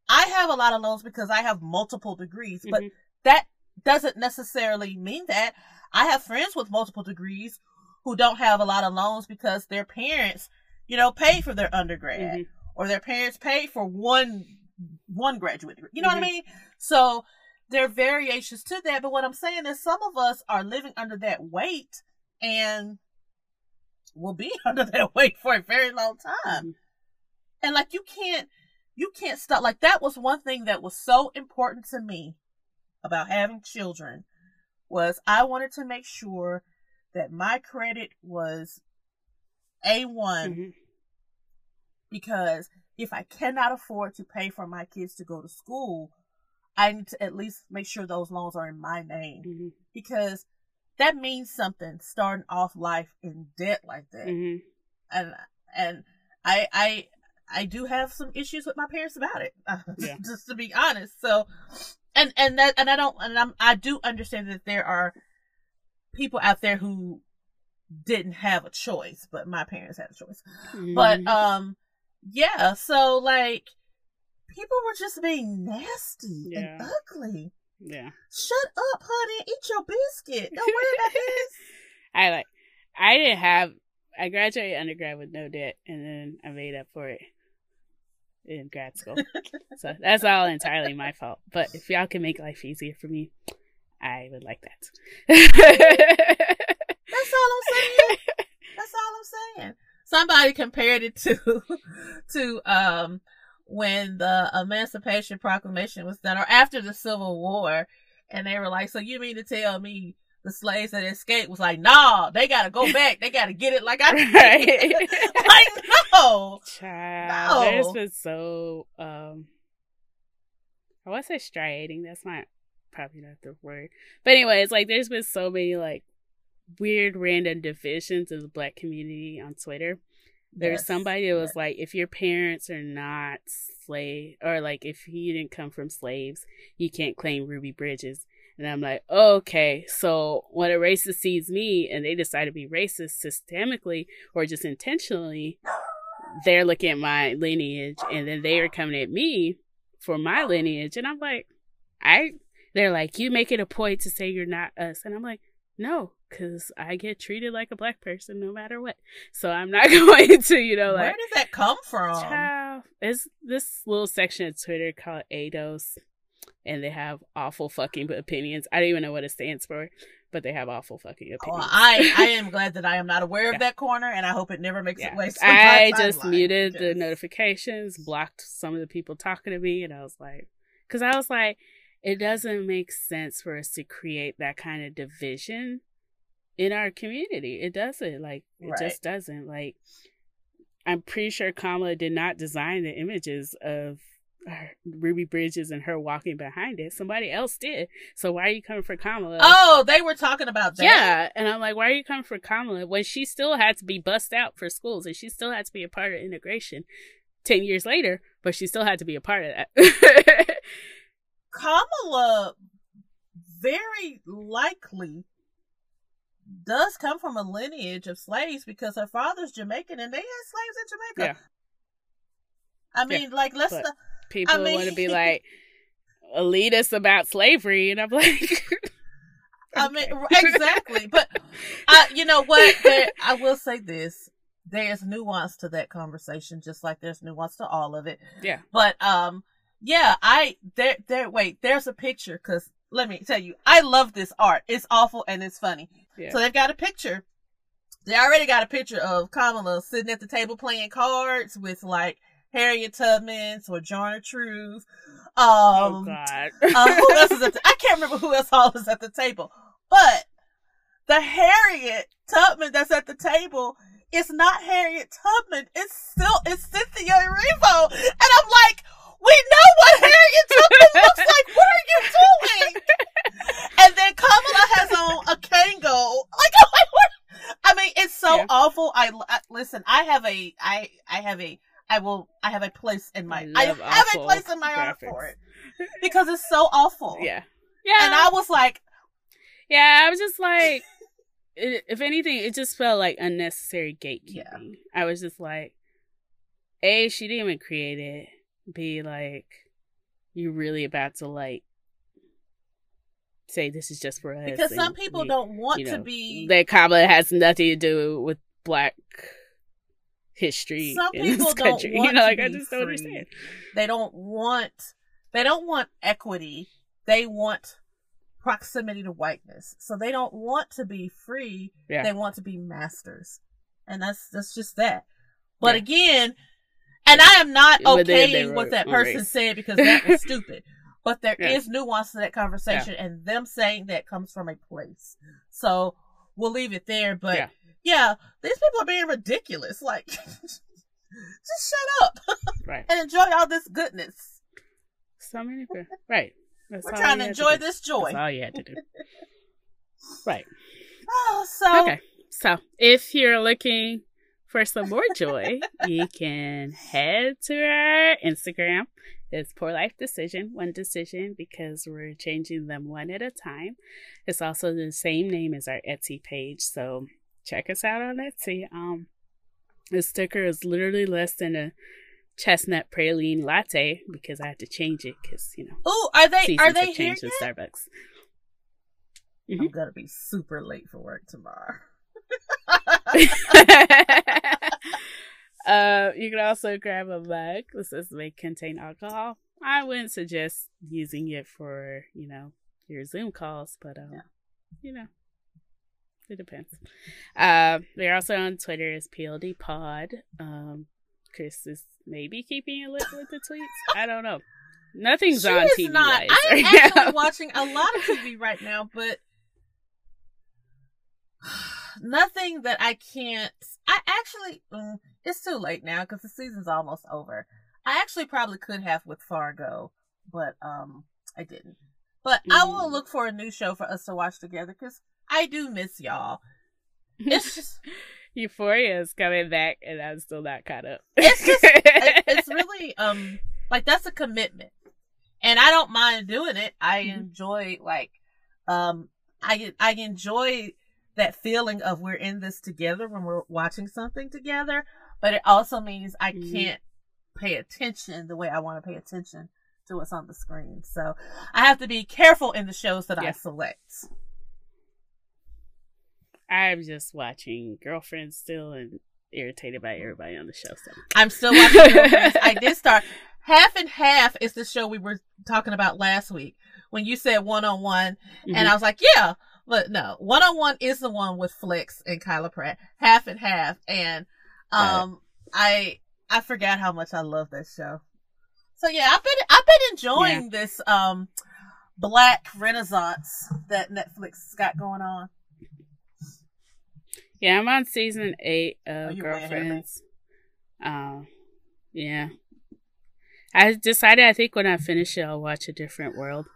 I have a lot of loans because I have multiple degrees, but Mhm. that doesn't necessarily mean that. I have friends with multiple degrees who don't have a lot of loans because their parents, you know, pay for their undergrad Mhm. or their parents pay for one one graduate degree. You know what I Mhm. mean? So there are variations to that, but what I'm saying is some of us are living under that weight and will be under that weight for a very long time. Mhm. And like you can't you can't stop like that was one thing that was so important to me about having children was I wanted to make sure that my credit was A1 Mhm. because if I cannot afford to pay for my kids to go to school, I need to at least make sure those loans are in my name Mhm. because that means something starting off life in debt like that. Mhm. And and I I I do have some issues with my parents about it. Yeah. Just to be honest. So and and that and I don't and I'm I do understand that there are people out there who didn't have a choice, but my parents had a choice. But Mhm. um yeah, so like people were just being nasty Yeah. and ugly. yeah. Shut up, honey. Eat your biscuit. Don't worry about this. I like. I didn't have. I graduated undergrad with no debt, and then I made up for it in grad school. so that's all entirely my fault. But if y'all can make life easier for me, I would like that. That's all I'm saying. That's all I'm saying. Somebody compared it to to um when the Emancipation Proclamation was done, or after the Civil War, and they were like, "So you mean to tell me the slaves that escaped was like, nah, they gotta go back, they gotta get it like I did." like no, Child, No. there's been so um I want to say striating, that's not probably not the word. But anyways, like there's been so many like weird random divisions of the black community on Twitter. There's Yes. somebody that was like, if your parents are not slave or like if you didn't come from slaves, you can't claim Ruby Bridges. And I'm like, okay, so when a racist sees me and they decide to be racist systemically or just intentionally, they're looking at my lineage and then they are coming at me for my lineage. And I'm like, I, they're like, you make it a point to say you're not us. And I'm like, no, because I get treated like a black person no matter what. So I'm not going to, you know, like. Where did that come from? Child, it's this little section of Twitter called ADOS, and they have awful fucking opinions. I don't even know what it stands for, but they have awful fucking Oh, opinions. I I am glad that I am not aware Yeah. of that corner, and I hope it never makes Yeah. it way. to I just timeline, muted the notifications, blocked some of the people talking to me, and I was like, because I was like, it doesn't make sense for us to create that kind of division in our community. It doesn't. Like, it Right. just doesn't. Like, I'm pretty sure Kamala did not design the images of her, Ruby Bridges and her walking behind it. Somebody else did. So why are you coming for Kamala? Oh, they were talking about that. Yeah, and I'm like, why are you coming for Kamala when she still had to be bussed out for schools and she still had to be a part of integration ten years later, but she still had to be a part of that. Kamala very likely does come from a lineage of slaves because her father's Jamaican and they had slaves in Jamaica. I mean, like, let's People I mean- want to be like elitist about slavery, and I'm like, I mean, exactly. But uh, you know what? There, I will say this: there's nuance to that conversation, just like there's nuance to all of it. yeah, But um, yeah, I there there. Wait, there's a picture because let me tell you, I love this art. It's awful and it's funny. Yeah, So they've got a picture. They already got a picture of Kamala sitting at the table playing cards with like Harriet Tubman, Sojourner Truth. oh Um, god, uh, who else is at the, I can't remember who else all is at the table, but the Harriet Tubman that's at the table is not Harriet Tubman. It's still it's Cynthia Erivo, and I'm like, we know what Harriet Tubman looks like. What are you doing? And then Kamala has on a Kangol. Like, I'm like, what? I mean, it's so Yeah. awful. I, I listen. I have a I I have a I will I have a place in my I I, have a place in my heart for it because it's so awful. yeah, yeah, And I was like, yeah. I was just like, it, if anything, it just felt like unnecessary gatekeeping. I was just like, a, she didn't even create it. B, like, you really about to like say this is just for us because some people don't want you to be. that Kamala has nothing to do with black history Some in people this don't country. want you know, like I just don't free. understand. They don't want. They don't want equity. They want proximity to whiteness. So they don't want to be free. Yeah. They want to be masters, and that's that's just that. But Yeah. again, and I am not okay what that person erased. said because that was stupid. But there is Yeah. nuance to that conversation, and them saying that comes from a place. So we'll leave it there. But Yeah. yeah, these people are being ridiculous. Like, just shut up Right. and enjoy all this goodness. So many people. Right. That's We're trying to enjoy do. this joy. That's all you had to do. right. Oh, so Okay. So if you're looking for some more joy, you can head to our Instagram. It's Poor Life Decision, one decision, because we're changing them one at a time. It's also the same name as our Etsy page, so check us out on Etsy. Um, the sticker is literally less than a chestnut praline latte because I had to change it because you know Oh, are they are they here yet? Starbucks. I'm gonna be super late for work tomorrow. uh, you can also grab a mug. This does may contain alcohol. I wouldn't suggest using it for you know your Zoom calls, but um, Yeah. you know, it depends. Uh, we're also on Twitter as PLD Pod. Um, Chris is maybe keeping it lit with the tweets. I don't know. Nothing's She on is TV. not. I'm actually watching a lot of TV right now, but nothing that I can't. I actually, mm, it's too late now because the season's almost over. I actually probably could have with Fargo, but um, I didn't. But I will Mm. look for a new show for us to watch together because I do miss y'all. It's just, Euphoria is coming back, and I'm still not caught up. it's just, it- it's really um, like that's a commitment, and I don't mind doing it. I Mhm. enjoy like, um, I I enjoy that feeling of we're in this together when we're watching something together. But it also means I Mhm. can't pay attention the way I want to pay attention to what's on the screen. So I have to be careful in the shows that I select. I'm just watching Girlfriends still and irritated by everybody on the show. So I'm still watching Girlfriends. I did start. Half and Half is the show we were talking about last week when you said one on one, and Mhm. I was like, yeah, but no, one on one is the one with Flex and Kyla Pratt. Half and Half, and um, I I forgot how much I love that show. So yeah, I've been I've been enjoying this um black renaissance that Netflix got going on. yeah, I'm on season eight of you're way ahead of me. Girlfriends. Um, yeah. I decided I think when I finish it, I'll watch a different world.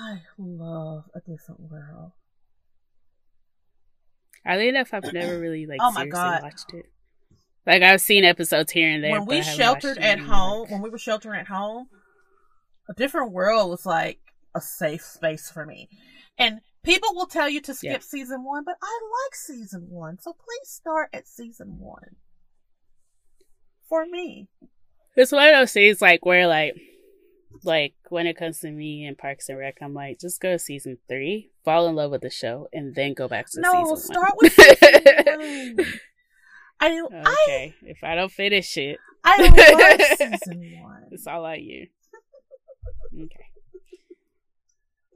I love a different world. Oddly enough, I've never really like Oh my God. watched it. Like I've seen episodes here and there. when we sheltered at home, when we were sheltering at home, a different world was like a safe space for me. And people will tell you to skip Yeah. season one, but I like season one, so please start at season one. For me, It's one of those things like where like like when it comes to me and Parks and Rec, I'm like, just go to season three, fall in love with the show, and then go back to season one. no, season start one. with season one. I I okay, if I don't finish it, I love season one. it's all on you. Okay.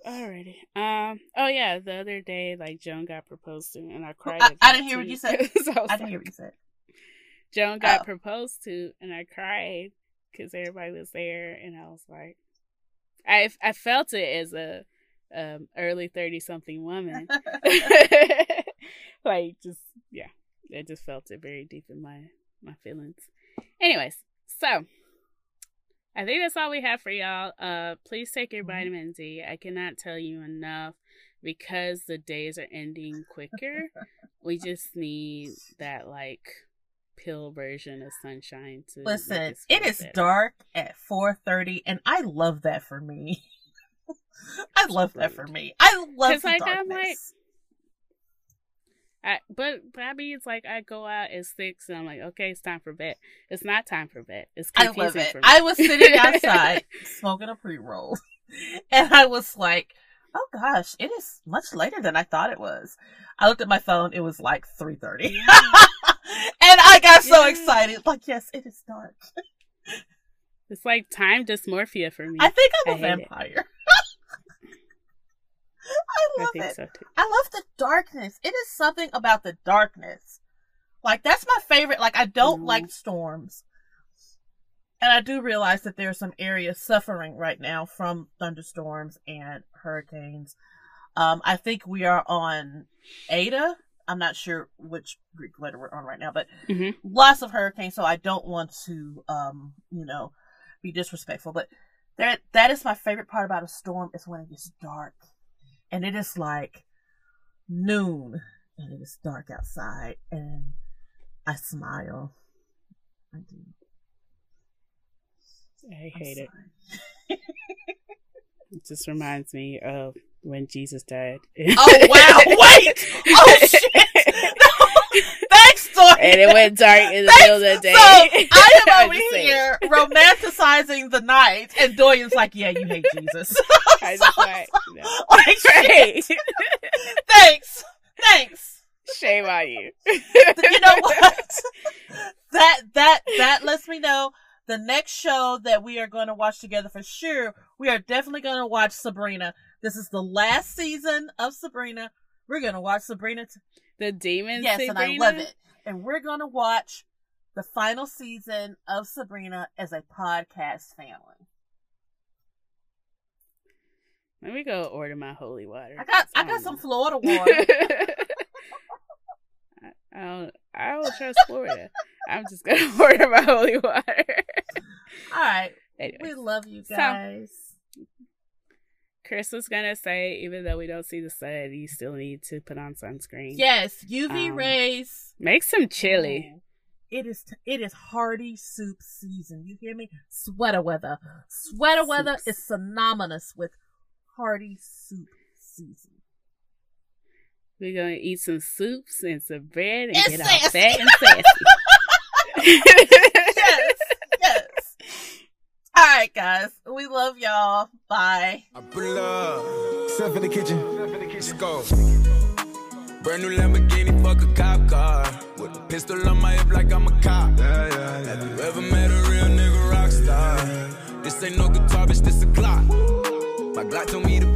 Alrighty. Um. Oh yeah. The other day, like Joan got proposed to, and I cried. I- I didn't hear what you said. So I, I didn't like, hear what you said. Joan got Oh. proposed to, and I cried because everybody was there, and I was like, I I felt it as a um early thirty something woman, like just yeah, I just felt it very deep in my my feelings. Anyways, so I think that's all we have for y'all. Uh, please take your Mhm. vitamin D. I cannot tell you enough because the days are ending quicker. we just need that like pill version of sunshine to Listen, it is better. dark at 4:30 and I love that for me. I love that for me. I love the like, I'm darkness. I, but but I mean, it's like I go out at six and I'm like, okay, it's time for bed. It's not time for bed. It's I confusing love it. for me. I was sitting outside smoking a pre-roll and I was like, "Oh gosh, it is much later than I thought it was." I looked at my phone, it was like 3:30. and I got so Yeah. excited. Like, "Yes, it is dark." It's like time dysmorphia for me. I think I'm a I vampire. I I love think it. so. I love the darkness. It is something about the darkness. Like that's my favorite. Like I don't Mhm. like storms. And I do realize that there are some areas suffering right now from thunderstorms and hurricanes. Um, I think we are on Eta. I'm not sure which Greek letter we're on right now, but Mhm. lots of hurricanes. So I don't want to, um, you know, be disrespectful. But that that is my favorite part about a storm is when it gets dark, and it is like noon, and it is dark outside, and I smile. I do. I hate it. It just reminds me of when Jesus died. Oh wow! Wait! Oh shit! No. Thanks, Dory. and it went dark in the middle of the day. So I am over just saying. here romanticizing the night, and Doyen's like, "Yeah, you hate Jesus." I just like, no. like, Right. Thanks, thanks. Shame on you. you know what? that that that lets me know the next show that we are going to watch together for sure. We are definitely going to watch Sabrina. This is the last season of Sabrina. We're going to watch Sabrina. T- The demon. yes, Sabrina? and I love it. And we're going to watch the final season of Sabrina as a podcast family. Let me go order my holy water. I got I got some. Florida water. I, I don't. I don't trust Florida. I'm just gonna order my holy water. All right, anyway, we love you So- guys. Chris was gonna say, even though we don't see the sun, you still need to put on sunscreen. yes, UV Um, rays. Make some chili. It is it is hearty soup season. You hear me? Sweater weather. Sweater weather is synonymous with hearty soup season. We're gonna eat some soups and some bread and And get all sassy. fat and sassy. Yes, yes. All right, guys. We love y'all. Bye. I pull up. Step in the kitchen. Let's go. Brand new Lamborghini, fuck a cop car. With a pistol on my hip like I'm a cop. Yeah, yeah, Have you ever met a real nigga rock star? This ain't no guitar, bitch, this a Glock. My Glock told me to